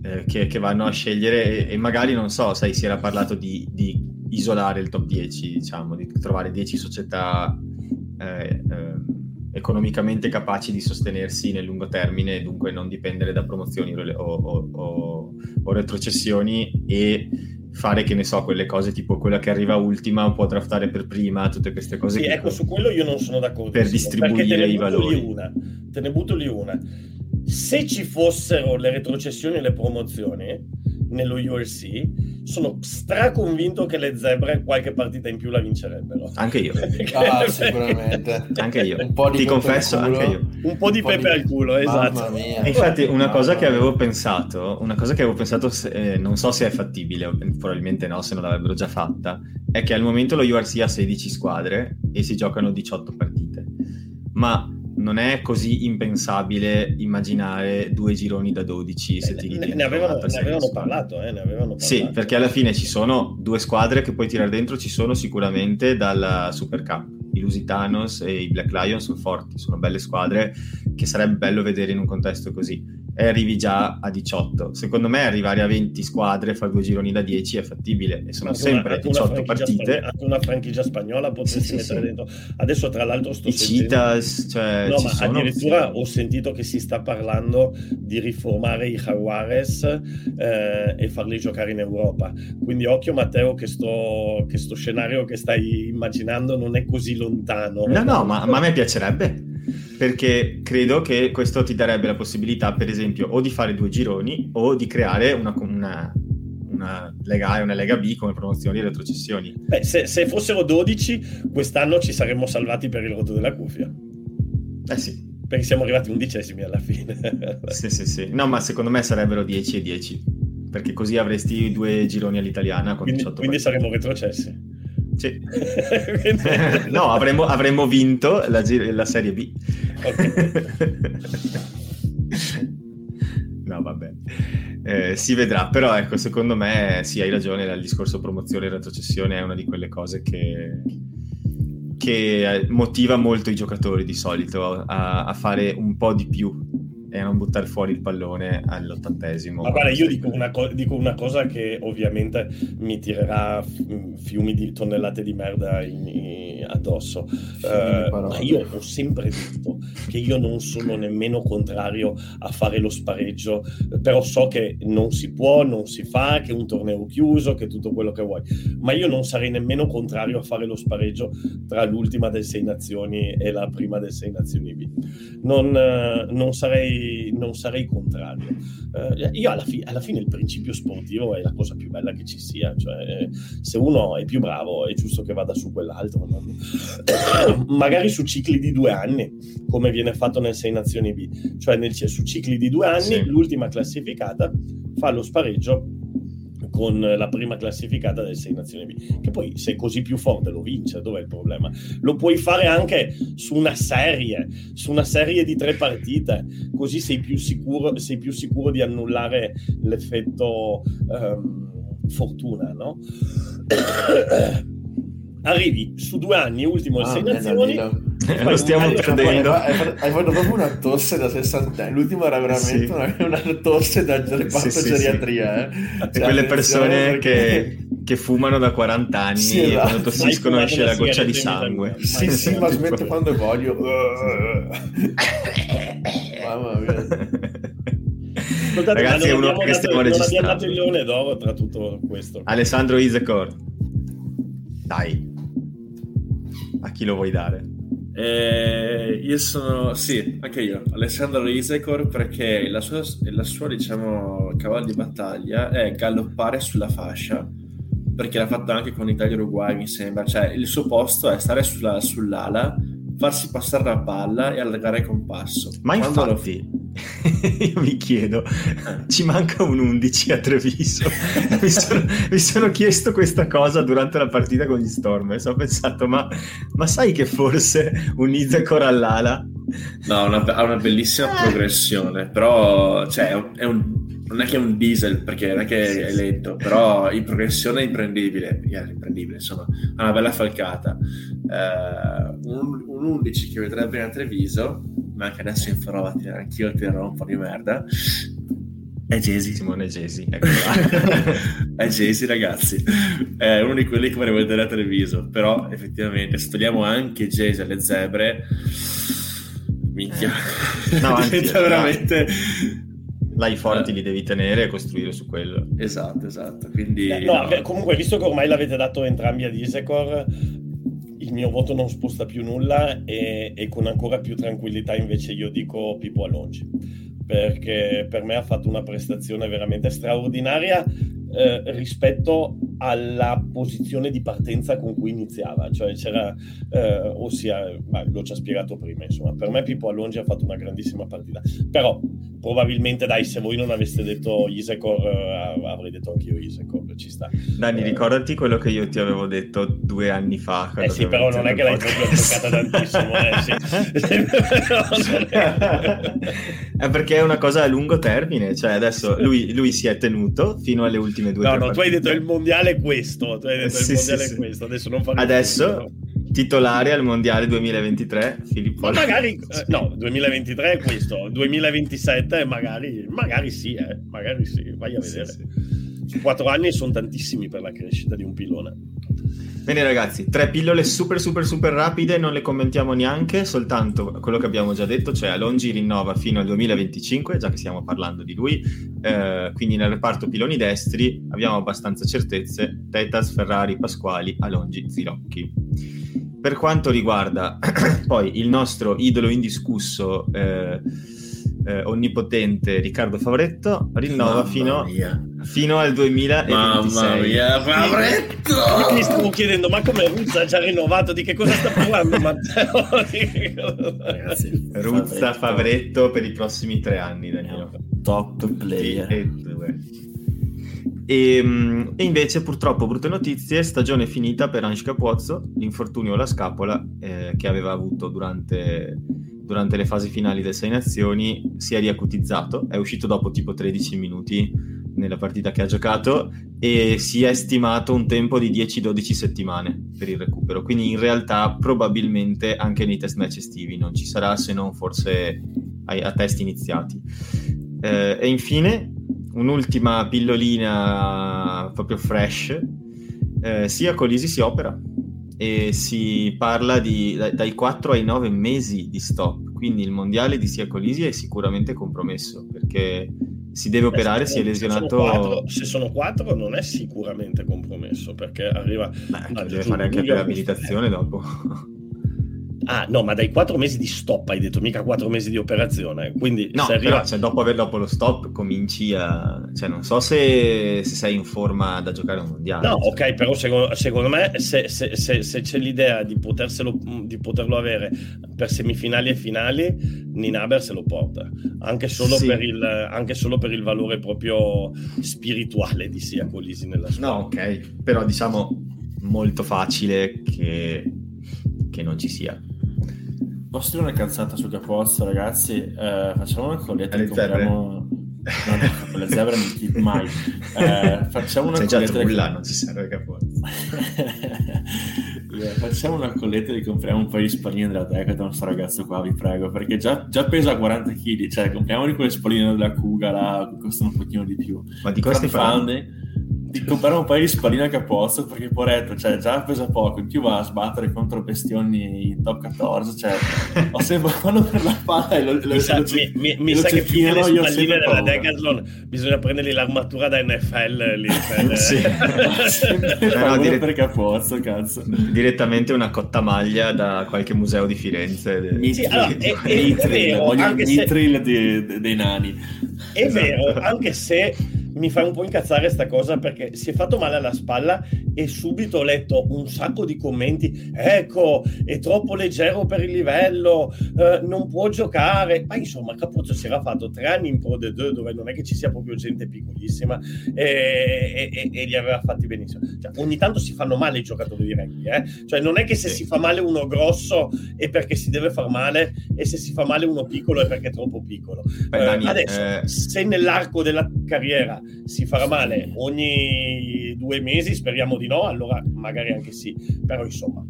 eh, che, che, vanno a scegliere e, e, magari, non so, sai, si era parlato di, di, isolare il top 10, diciamo, di trovare 10 società eh, eh, economicamente capaci di sostenersi nel lungo termine e dunque non dipendere da promozioni o, o, o, o, retrocessioni e fare che ne so quelle cose tipo quella che arriva ultima può draftare per prima tutte queste cose sì, ecco su quello io non sono d'accordo per distribuire i valori. una, te ne butto lì una. Se ci fossero le retrocessioni e le promozioni nello URC, sono straconvinto che le zebre qualche partita in più la vincerebbero. Anche io. ah, sicuramente. Anche io. Un po' di Ti confesso, anche io. Un po' di un pepe po di... al culo, esatto. E infatti una cosa che avevo pensato, una cosa che avevo pensato, eh, non so se è fattibile, probabilmente no, se non l'avrebbero già fatta, è che al momento lo URC ha 16 squadre e si giocano 18 partite. Ma non è così impensabile immaginare due gironi da 12 se ti ne, ne, avevano, ne avevano parlato, eh, ne avevano parlato. Sì, perché alla fine ci sono due squadre che puoi tirare dentro, ci sono sicuramente dalla Super Cup. I Lusitanos e i Black Lions sono forti, sono belle squadre che sarebbe bello vedere in un contesto così e arrivi già a 18. Secondo me arrivare a 20 squadre, fare due gironi da 10 è fattibile e sono anche sempre una, 18 partite. Spagn- anche una franchigia spagnola potresti sì, mettere sì, dentro. Adesso tra l'altro sto I sentendo... Citas, cioè, no, ma sono... addirittura ho sentito che si sta parlando di riformare i Jaguares eh, e farli giocare in Europa. Quindi occhio Matteo che sto, che sto scenario che stai immaginando non è così lontano. No, no, ma, ma a me piacerebbe perché credo che questo ti darebbe la possibilità, per esempio, o di fare due gironi o di creare una, una, una Lega A e una Lega B come promozioni e retrocessioni. Beh, se, se, fossero 12, quest'anno ci saremmo salvati per il rotto della cuffia. Eh sì. Perché siamo arrivati undicesimi alla fine. sì, sì, sì. No, ma secondo me sarebbero 10 e 10. Perché così avresti due gironi all'italiana con quindi, 18 Quindi saremmo retrocessi. Sì. no, avremmo, avremmo, vinto la, la Serie B. no, vabbè. Eh, si vedrà, però ecco, secondo me sì, hai ragione, il discorso promozione e retrocessione è una di quelle cose che, che motiva molto i giocatori di solito a, a fare un po' di più e non buttare fuori il pallone all'ottantesimo. Ma guarda, io dico una, co- dico una, cosa che ovviamente mi tirerà fiumi di tonnellate di merda in, in, addosso. Uh, ma io ho sempre detto che io non sono nemmeno contrario a fare lo spareggio, però so che non si può, non si fa, che è un torneo chiuso, che è tutto quello che vuoi. Ma io non sarei nemmeno contrario a fare lo spareggio tra l'ultima del Sei Nazioni e la prima del Sei Nazioni B. Non, uh, non sarei non sarei contrario. Uh, io alla, fi- alla, fine il principio sportivo è la cosa più bella che ci sia, cioè se uno è più bravo è giusto che vada su quell'altro, no? magari su cicli di due anni, come viene fatto nel Sei Nazioni B, cioè nel, su cicli di due anni sì. l'ultima classificata fa lo spareggio con la prima classificata del Sei Nazioni B, che poi se è così più forte lo vince, dov'è il problema? Lo puoi fare anche su una serie, su una serie di tre partite, così sei più sicuro, sei più sicuro di annullare l'effetto um, fortuna, no? Arrivi su due anni, ultimo ah, Sei Nazioni lo stiamo perdendo. Hai, fatto proprio una tosse da 60 anni. L'ultimo era veramente sì. una, una, tosse da reparto sì, geriatria. Sì, eh. cioè, quelle persone perché... che, che, fumano da 40 anni sì, e esatto. quando tossiscono esce la goccia di sangue. Sì, sì, ma smetto quando voglio. Mamma mia. Ascoltate, Ragazzi, è uno che stiamo registrando. Non abbiamo dato il leone d'oro tra tutto questo. Alessandro Isecor. Dai. A chi lo vuoi dare? Eh, io sono, sì, anche io, Alessandro Isecor perché la sua, la sua, diciamo, cavallo di battaglia è galoppare sulla fascia, perché l'ha fatto anche con Italia-Uruguay, mi sembra. Cioè, il suo posto è stare sulla, sull'ala, farsi passare la palla e allargare il compasso. Ma Quando infatti, io mi chiedo, ci manca un 11 a Treviso. mi, sono, mi, sono, chiesto questa cosa durante la partita con gli Stormers. Ho pensato, ma, ma sai che forse un Ize Corallala? No, una, ha una bellissima progressione, però cioè, è un, non è che è un diesel perché non è che è lento, però in progressione è imprendibile, yeah, imprendibile insomma, ha una bella falcata. Uh, un, un 11 che vedrebbe a Treviso ma anche adesso in farò anch'io tirerò un po' di merda. È Jesi. Simone Jesi. Ecco è Jesi, ragazzi. È uno di quelli che vorrei vedere a Treviso. Però, effettivamente, se togliamo anche Jesi alle zebre, minchia, eh. no, diventa veramente... Là i forti eh. li devi tenere e costruire su quello. Esatto, esatto. Quindi, eh, no, no. comunque, visto che ormai l'avete dato entrambi ad Isecor, il mio voto non sposta più nulla e, e, con ancora più tranquillità invece io dico Pippo Alongi perché per me ha fatto una prestazione veramente straordinaria eh, rispetto alla posizione di partenza con cui iniziava, cioè c'era, eh, ossia, beh, l'ho già spiegato prima, insomma, per me Pippo Allongi ha fatto una grandissima partita, però probabilmente dai, se voi non aveste detto Isecor, eh, avrei detto anch'io Isecor, ci sta. Dani, eh, ricordati quello che io ti avevo detto due anni fa. Eh sì, però non è che l'hai proprio giocata tantissimo, eh, sì. è perché è una cosa a lungo termine, cioè adesso lui, lui si è tenuto fino alle ultime ultime due No, no, tu hai detto il mondiale è questo. Tu hai detto sì, il mondiale sì, è questo. Adesso non faremo Adesso titolare al mondiale 2023 Filippo Ma magari eh, no 2023 è questo 2027 magari magari sì eh, magari sì vai a vedere. quattro anni sono tantissimi per la crescita di un pilone Bene ragazzi, tre pillole super super super rapide, non le commentiamo neanche, soltanto quello che abbiamo già detto, cioè Alongi rinnova fino al 2025, già che stiamo parlando di lui, eh, quindi nel reparto piloni destri abbiamo abbastanza certezze, Tetas, Ferrari, Pasquali, Alongi, Zilocchi. Per quanto riguarda poi il nostro idolo indiscusso... Eh, eh, onnipotente Riccardo Favretto rinnova fino, fino, al 2026. Mamma mia, Favretto! Io mi stavo chiedendo, ma come Ruzza ha già rinnovato? Di che cosa sta parlando Matteo? Ragazzi, Ruzza Favretto. Favretto per i prossimi tre anni, Danilo. Top player. E, e, ehm, e, invece purtroppo brutte notizie, stagione finita per Ange Capozzo, l'infortunio alla scapola eh, che aveva avuto durante durante le fasi finali del Sei Nazioni si è riacutizzato, è uscito dopo tipo 13 minuti nella partita che ha giocato e si è stimato un tempo di 10-12 settimane per il recupero, quindi in realtà probabilmente anche nei test match estivi non ci sarà se non forse a, a test iniziati. Eh, e infine un'ultima pillolina proprio fresh, eh, sia Colisi si opera e si parla di dai 4 ai 9 mesi di stop, quindi il mondiale di Sia Colisi è sicuramente compromesso perché si deve operare, si è lesionato. Se sono, 4, se sono 4 non è sicuramente compromesso perché arriva. Beh, deve fare anche per l'abilitazione dopo. Ah, no, ma dai quattro mesi di stop hai detto, mica quattro mesi di operazione. Quindi No, se arriva- però cioè, dopo, aver, dopo lo stop cominci a... Cioè, non so se, se sei in forma da giocare un mondiale. No, cioè. ok, però secondo, secondo me se, se- se- c'è l'idea di, poterselo, di poterlo avere per semifinali e finali, Ninaber se lo porta, anche solo, Sì. per, il, anche solo per il valore proprio spirituale di Sia Colisi nella sua. No, ok, però diciamo molto facile che, che non ci sia. Posso dire una cazzata su Capozzo, ragazzi? Eh, facciamo una colletta e compriamo... No, no, con le zebre non ti- mai. Eh, facciamo una già colletta... trulla, non ci serve capo. Eh, Facciamo una colletta e compriamo un paio di spalline della Decathlon sto ragazzo qua, vi prego, perché già, già pesa 40 kg, cioè compriamoli quelle spalline della Kuga là, che costano un pochino di più. Ma di cosa stai parlando? Di comprare un paio di spalline a capozzo perché poretto, cioè già pesa poco, in più va a sbattere contro bestioni in top 14, cioè ho sempre vanno per la palla e lo, lo, Mi sa, lo- mi- mi- mi lo sa che più che le spalline della. Decathlon bisogna prendergli l'armatura da NFL lì, per- Sì. Sempre paura dire- per capozzo, cazzo. Direttamente una cotta maglia da qualche museo di Firenze. Sì, allora, è- è- è Mithril, vero, voglio anche il se- Mithril dei, dei- dei nani. È vero, anche se mi fa un po' incazzare sta cosa perché si è fatto male alla spalla e subito ho letto un sacco di commenti. Ecco, è troppo leggero per il livello, eh, non può giocare. Ma insomma, Capuzzo si era fatto tre anni in Pro D2 dove non è che ci sia proprio gente piccolissima e, e- e- e li aveva fatti benissimo. Cioè, ogni tanto si fanno male i giocatori di rugby, eh? Cioè, non è che se Sì. si fa male uno grosso è perché si deve far male e se si fa male uno piccolo è perché è troppo piccolo. Beh, Eh, Dani, adesso, eh, se nell'arco della carriera si farà male ogni due mesi, speriamo di no, allora magari anche sì, però insomma.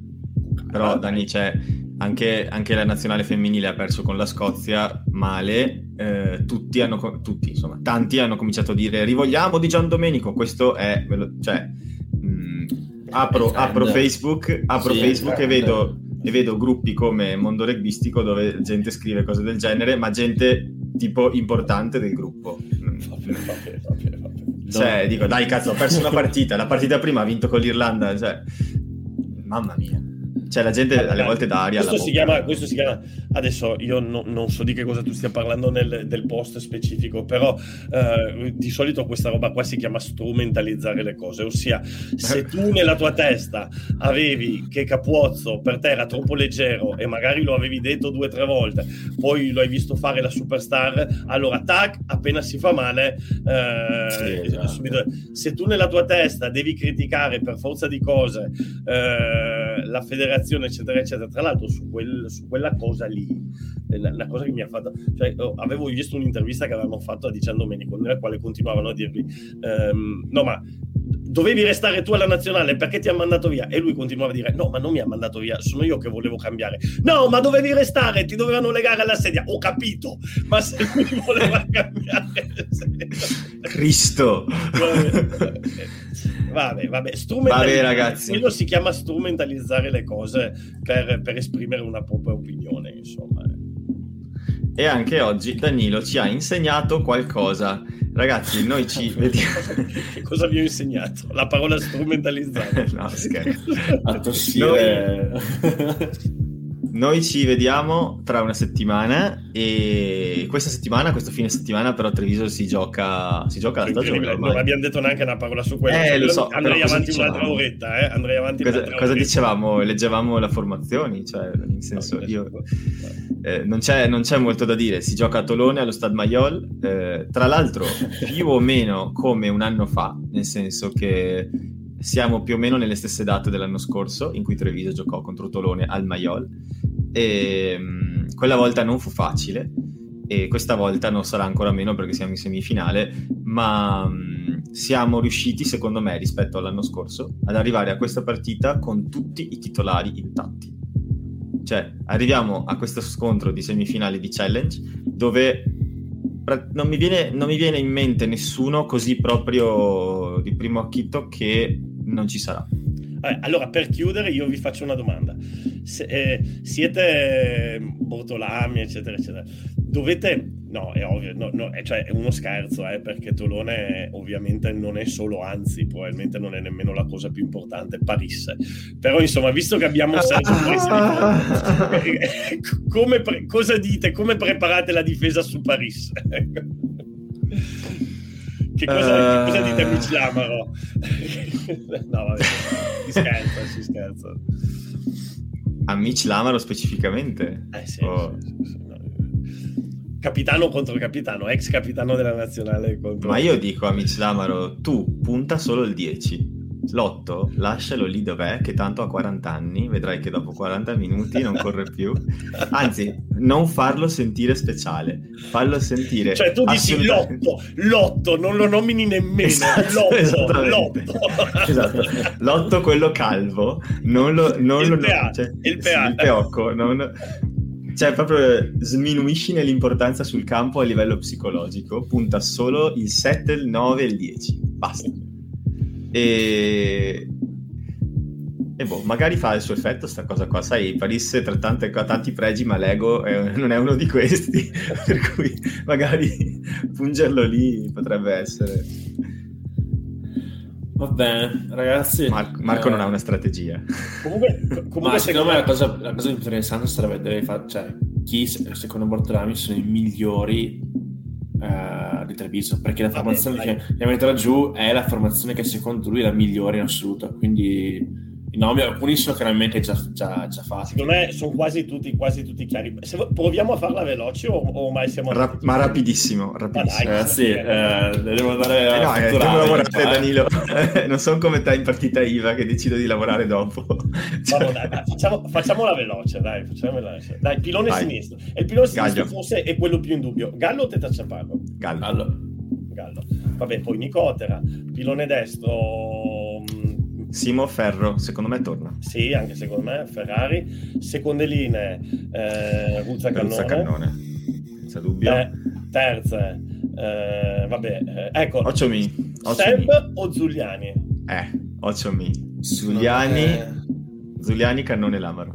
Però Ah, Dani, c'è anche, anche la nazionale femminile ha perso con la Scozia male. eh, tutti hanno, tutti, insomma, tanti hanno cominciato a dire rivogliamo di Gian Domenico. Questo è, cioè, mh, apro, Il trend. apro Facebook, apro Sì, Facebook e vedo, e vedo gruppi come Mondo Rugbistico dove gente scrive cose del genere, ma gente tipo importante del gruppo. Vabbè, vabbè, vabbè, vabbè. Cioè, dico, dai, cazzo, ho perso una partita. La partita prima ha vinto con l'Irlanda. Cioè, mamma mia. Cioè, la gente alle volte dà aria questo si, chiama, questo si chiama adesso io no- non so di che cosa tu stia parlando nel, del post specifico però eh, di solito questa roba qua si chiama strumentalizzare le cose ossia se tu nella tua testa avevi che Capuozzo per te era troppo leggero e magari lo avevi detto due o tre volte poi lo hai visto fare la superstar allora tac appena si fa male eh, Sì, esatto. subito- se tu nella tua testa devi criticare per forza di cose eh, la federazione, eccetera, eccetera. Tra l'altro, su, quel- su quella cosa lì, la, cosa che mi ha fatto, cioè, avevo visto un'intervista che avevano fatto a Di Gian Domenico, nella quale continuavano a dirgli: ehm, No, ma dovevi restare tu alla nazionale perché ti ha mandato via? E lui continuava a dire: No, ma non mi ha mandato via, sono io che volevo cambiare. No, ma dovevi restare, ti dovevano legare alla sedia. Ho capito, ma se lui voleva cambiare. Cristo! Vabbè, vabbè, strumentalizzare. Vabbè, ragazzi. Quello si chiama strumentalizzare le cose per, per esprimere una propria opinione, insomma. E anche oggi Danilo ci ha insegnato qualcosa. Ragazzi, noi ci vediamo. Che cosa vi ho insegnato? La parola strumentalizzare. no, scherzo. A tossire... Noi ci vediamo tra una settimana e questa settimana, questo fine settimana però a Treviso si gioca, si gioca la stagione ormai. non abbiamo detto neanche una parola su quello. Eh, lo so, andrei avanti dicevamo? un'altra oretta, eh? Andrei avanti Cosa, cosa oretta. dicevamo? Leggevamo le formazioni, cioè nel senso io... eh, non, c'è, non c'è molto da dire, si gioca a Tolone allo Stade Mayol, eh, tra l'altro più o meno come un anno fa, nel senso che siamo più o meno nelle stesse date dell'anno scorso in cui Treviso giocò contro Tolone al Mayol e mh, quella volta non fu facile e questa volta non sarà ancora meno perché siamo in semifinale, ma mh, siamo riusciti secondo me rispetto all'anno scorso ad arrivare a questa partita con tutti i titolari intatti. Cioè, arriviamo a questo scontro di semifinali di challenge dove non mi viene, non mi viene in mente nessuno così proprio di primo acchito che non ci sarà. Vabbè, allora, per chiudere, io vi faccio una domanda. Se, eh, siete Bortolami, eccetera, eccetera. Dovete No, è ovvio, no, no, è, cioè, è uno scherzo, eh, perché Tolone ovviamente non è solo, anzi, probabilmente non è nemmeno la cosa più importante, Paris. Però, insomma, visto che abbiamo Sergio Presi, come pre- cosa dite? Come preparate la difesa su Paris? che cosa, uh... che cosa dite a Mitch Lamaro? no, vabbè, si scherza, si scherza. A Mitch Lamaro specificamente? Eh sì, oh. sì, sì, sì capitano contro capitano, ex capitano della nazionale contro... Ma io dico a Mitch Lamaro, tu punta solo il 10. L'8 lascialo lì dov'è, che tanto ha 40 anni, vedrai che dopo 40 minuti non corre più. Anzi, non farlo sentire speciale, fallo sentire. Cioè, tu dici l'otto, l'otto, non lo nomini nemmeno. Esatto, l'otto, l'otto. esatto. L'otto, quello calvo, non lo. Non il lo PA, cioè, il PA. Sì, il peocco, non, cioè proprio sminuisci l'importanza sul campo a livello psicologico, punta solo il 7, il 9 e il 10, basta. E... E boh, magari fa il suo effetto sta cosa qua, sai, Paris tra tante, tanti pregi, ma l'ego è, non è uno di questi, per cui magari pungerlo lì potrebbe essere... Va bene, ragazzi. Mar- Marco eh... non ha una strategia. Comunque, comunque Ma secondo me la cosa, la cosa interessante sarebbe vedere cioè, chi secondo Bortolami sono i migliori uh, di Treviso. Perché la formazione Vabbè, che abbiamo metterà giù è la formazione che secondo lui è la migliore in assoluto. Quindi i nomi, alcuni sono chiaramente già, già, già fatti. Secondo me sono quasi tutti, quasi tutti chiari. Se proviamo a farla veloce o, o mai siamo... Ra- ma rapidissimo, rapidissimo. Eh, sì, eh, devo andare eh no, eh, devo lavorare Danilo. non sono come te in partita IVA che decido di lavorare dopo. Vabbè, dai, dai, facciamo, facciamola veloce, dai, facciamola veloce. Dai, pilone Vai. sinistro. E il pilone sinistro Gaglio. forse è quello più in dubbio. Gallo o Teta Ciaparro? Gallo. Gallo. Gallo. Vabbè, poi Nicotera. Pilone destro... Simo Ferro, secondo me torna. Sì, anche secondo me Ferrari. Seconde linee, eh, Ruzza Cannone. Ruzza Cannone, senza dubbio. Eh, terze, eh, vabbè, eh, ecco. Ociomi. Seb o Zuliani? Eh, Ociomi. Zuliani, me... Zuliani, Cannone Lamaro.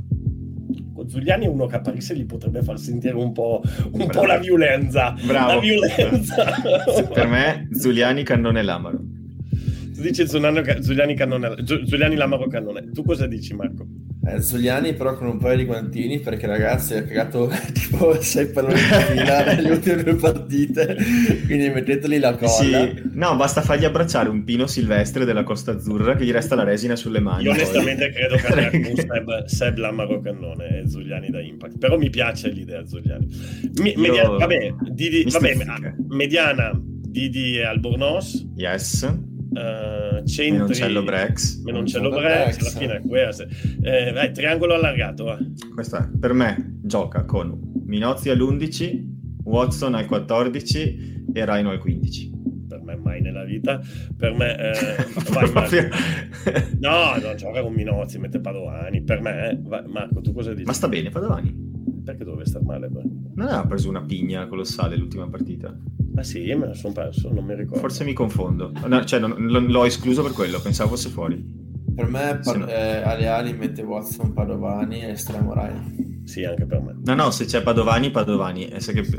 Zuliani è uno che a Parisse gli potrebbe far sentire un po', un po la violenza. Bravo. La violenza. per me, Zuliani, Cannone Lamaro dice Zuliani, Cannone, Zuliani Lamaro Cannone. Tu cosa dici, Marco? Eh, Zuliani però con un paio di guantini perché ragazzi ha cagato tipo sei palloni in fila nelle ultime due partite quindi metteteli la colla sì. no basta fargli abbracciare un pino silvestre della Costa Azzurra che gli resta la resina sulle mani io onestamente poi. credo che abbia con Seb, Seb Lamaro Cannone e Zuliani da Impact però mi piace l'idea Zuliani Mi, media, vabbè, Didi, vabbè mediana Didi e Albornoz yes Uh, centri Menoncello Brex Menoncello Brex, alla fine questo. Eh, vai, triangolo allargato va. questo è, per me gioca con Minozzi all'11 Watson al 14 e Raino al 15 per me mai nella vita per me eh, vai, no, non gioca con Minozzi mette Padovani per me eh. vai, Marco tu cosa dici? ma sta bene Padovani perché dove star male? Beh? Non aveva preso una pigna colossale l'ultima partita? Ah sì, me la sono perso, non mi ricordo. Forse mi confondo. No, cioè, non, l'ho escluso per quello, pensavo fosse fuori. Per me pa- no. eh, alle ali mette Watson, Padovani e estremo Ryan. Sì, anche per me. No, no, se c'è Padovani, Padovani.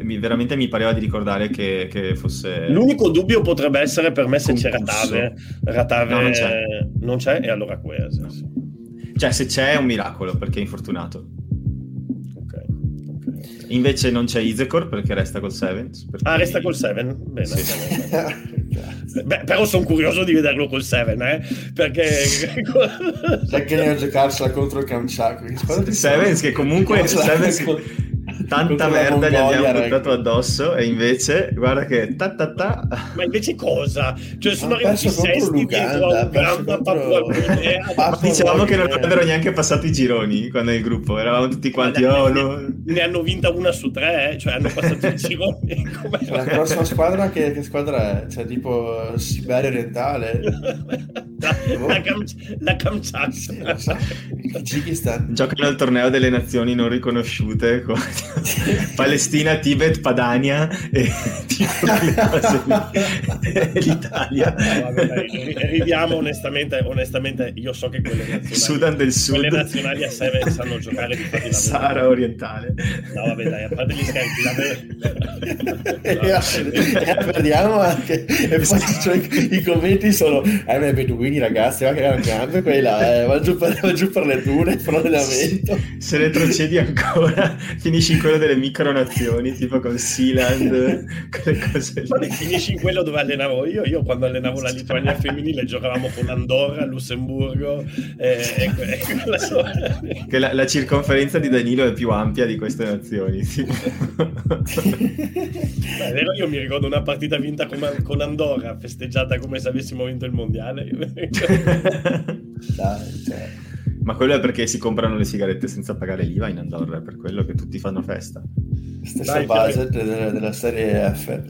Mi, veramente mi pareva di ricordare che, che, fosse... L'unico dubbio potrebbe essere per me se Compulso. c'è Ratave. Ratave no, non c'è. Non c'è e allora Queas. No. Sì. Cioè, se c'è è un miracolo perché è infortunato. Invece non c'è Izekor perché resta col 7. Ah, resta col 7? Bene. Sì. Beh, però sono curioso di vederlo col 7, eh? Perché... Sai che ne ho giocarsela contro il Kamchak. Sevens che comunque... Sevens tanta merda gli abbiamo buttato addosso e invece guarda che ta ta ta ma invece cosa? cioè sono arrivati sesti dietro a un gran contro... ma dicevamo che non avrebbero neanche passato i gironi quando il gruppo eravamo tutti quanti ne, oh, ne, no. ne hanno vinta una su tre eh? cioè hanno passato i gironi la prossima squadra che, che, squadra è? cioè tipo Siberia orientale la, la, Cam- la Kamchatka Kyrgyzstan. Giocano al torneo delle nazioni non riconosciute con Palestina, Tibet, Padania e l'Italia. No, vabbè, ridiamo onestamente, onestamente, io so che quelle nazionali, Sudan del Sud. quelle nazionali a Seven sanno giocare di Sahara orientale. No, vabbè, dai, a parte gli scherzi, la e perdiamo anche e poi cioè, i commenti sono eh beh beduini ragazzi ma che gran gambe quella eh, va, giù per, va giù per le dune Se retrocedi ancora, finisci in quello delle micronazioni, tipo con Sealand, quelle cose lì. Ma finisci in quello dove allenavo io. Io quando allenavo la Lituania femminile giocavamo con Andorra, Lussemburgo e, e, e quella sola. Che la, la circonferenza di Danilo è più ampia di queste nazioni. sì. Beh, io mi ricordo una partita vinta con, con Andorra, festeggiata come se avessimo vinto il mondiale. dai cioè. Ma quello è perché si comprano le sigarette senza pagare l'IVA in Andorra, è per quello che tutti fanno festa. stessa Dai, base della, della serie F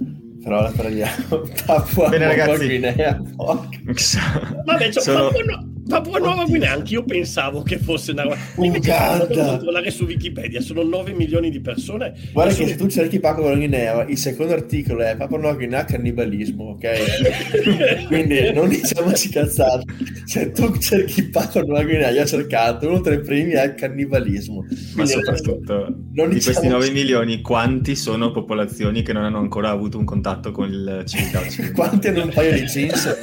però la prendiamo Papua Bene, ragazzi. Guinea. Vabbè, cioè, Sono- Papua, Nu- Papua Nuova. Guinea, anche io pensavo che fosse una... Uganda. controllare su Wikipedia, sono 9 milioni di persone. Guarda che se sono- tu cerchi Papua Nuova Guinea, il secondo articolo è Papua Nuova Guinea cannibalismo, ok? Quindi non diciamoci cazzate. Se tu cerchi Papua Nuova Guinea, io ho cercato, uno tra i primi è cannibalismo. Ma Quindi, soprattutto non di questi 9 milioni, quanti sono popolazioni che non hanno ancora avuto un contatto con il civiltà? Quanti hanno un paio di jeans?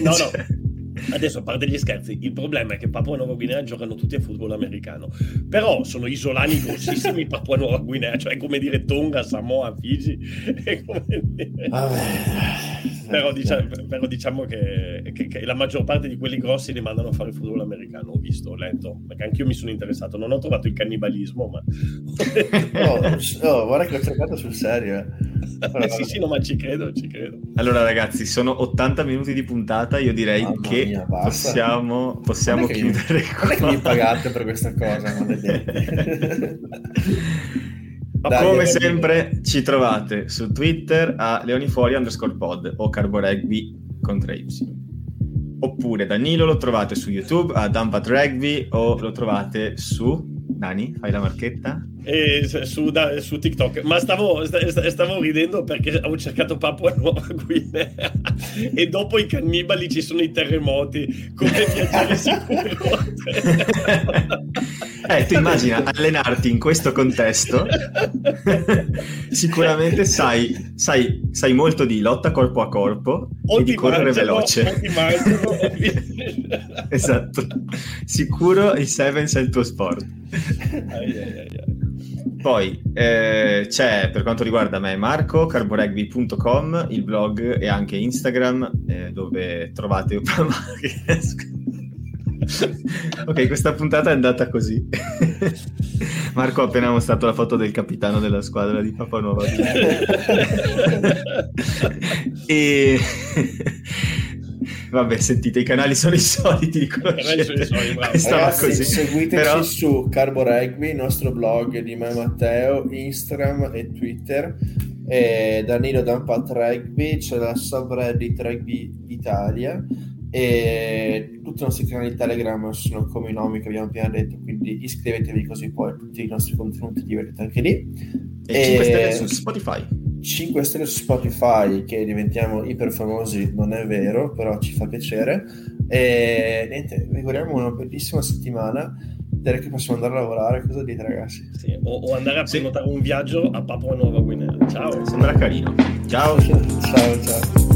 No, no. Adesso a parte gli scherzi, il problema è che Papua Nuova Guinea giocano tutti a football americano, però sono isolani grossissimi Papua Nuova Guinea, cioè come dire Tonga, Samoa, Fiji, è come dire- Vabbè. Però, diciamo, però diciamo che, che- che la maggior parte di quelli grossi li mandano a fare football americano, ho visto, ho letto, perché anch'io mi sono interessato, non ho trovato il cannibalismo, ma... Oh, oh, guarda che l'ho cercato sul serio. eh. Eh, sì, sì, no, ma ci credo, ci credo. Allora ragazzi, sono 80 minuti di puntata, io direi Mamma che mia, possiamo, possiamo che mi- chiudere Non è che mi pagate per questa cosa, maledetti. Dai, Come dai. sempre ci trovate su Twitter a leonifuori underscore pod o carboregby con 3y. Oppure Danilo lo trovate su YouTube a Dumpat Rugby o lo trovate su... Dani, fai la marchetta? E s- su, da- su TikTok, ma stavo, sta- sta- stavo ridendo perché avevo cercato Papua Nuova Guinea e dopo i cannibali ci sono i terremoti, come viaggiare sicuro. eh, tu immagina allenarti in questo contesto, sicuramente sai, sai, sai molto di lotta corpo a corpo O e di correre mangiano, veloce. mangiano, Esatto, sicuro il Sevens è il tuo sport. Ai, ai, ai, ai. Poi eh, c'è per quanto riguarda me Marco, carborugby.com, il blog e anche Instagram eh, dove trovate... ok, questa puntata è andata così. Marco ha appena mostrato la foto del capitano della squadra di Papua Nuova Guinea. e... Vabbè, sentite, i canali sono i soliti, li canali sono i conoscete. soliti, Ragazzi, così. seguiteci Però- su Carbo Rugby, il nostro blog di me Matteo, Instagram e Twitter. E Danilo Dampat Rugby, c'è la subreddit Rugby Italia e tutti i nostri canali Telegram sono come i nomi che abbiamo appena detto, quindi iscrivetevi così poi tutti i nostri contenuti li vedete anche lì. E 5 E- stelle su Spotify. 5 stelle su Spotify che diventiamo iper famosi non è vero però ci fa piacere e niente vi auguriamo una bellissima settimana direi che possiamo andare a lavorare cosa dite ragazzi? Sì, o, o andare a Sì. prenotare un viaggio a Papua Nuova Guinea. Ciao. Sembra carino. Ciao. ciao ciao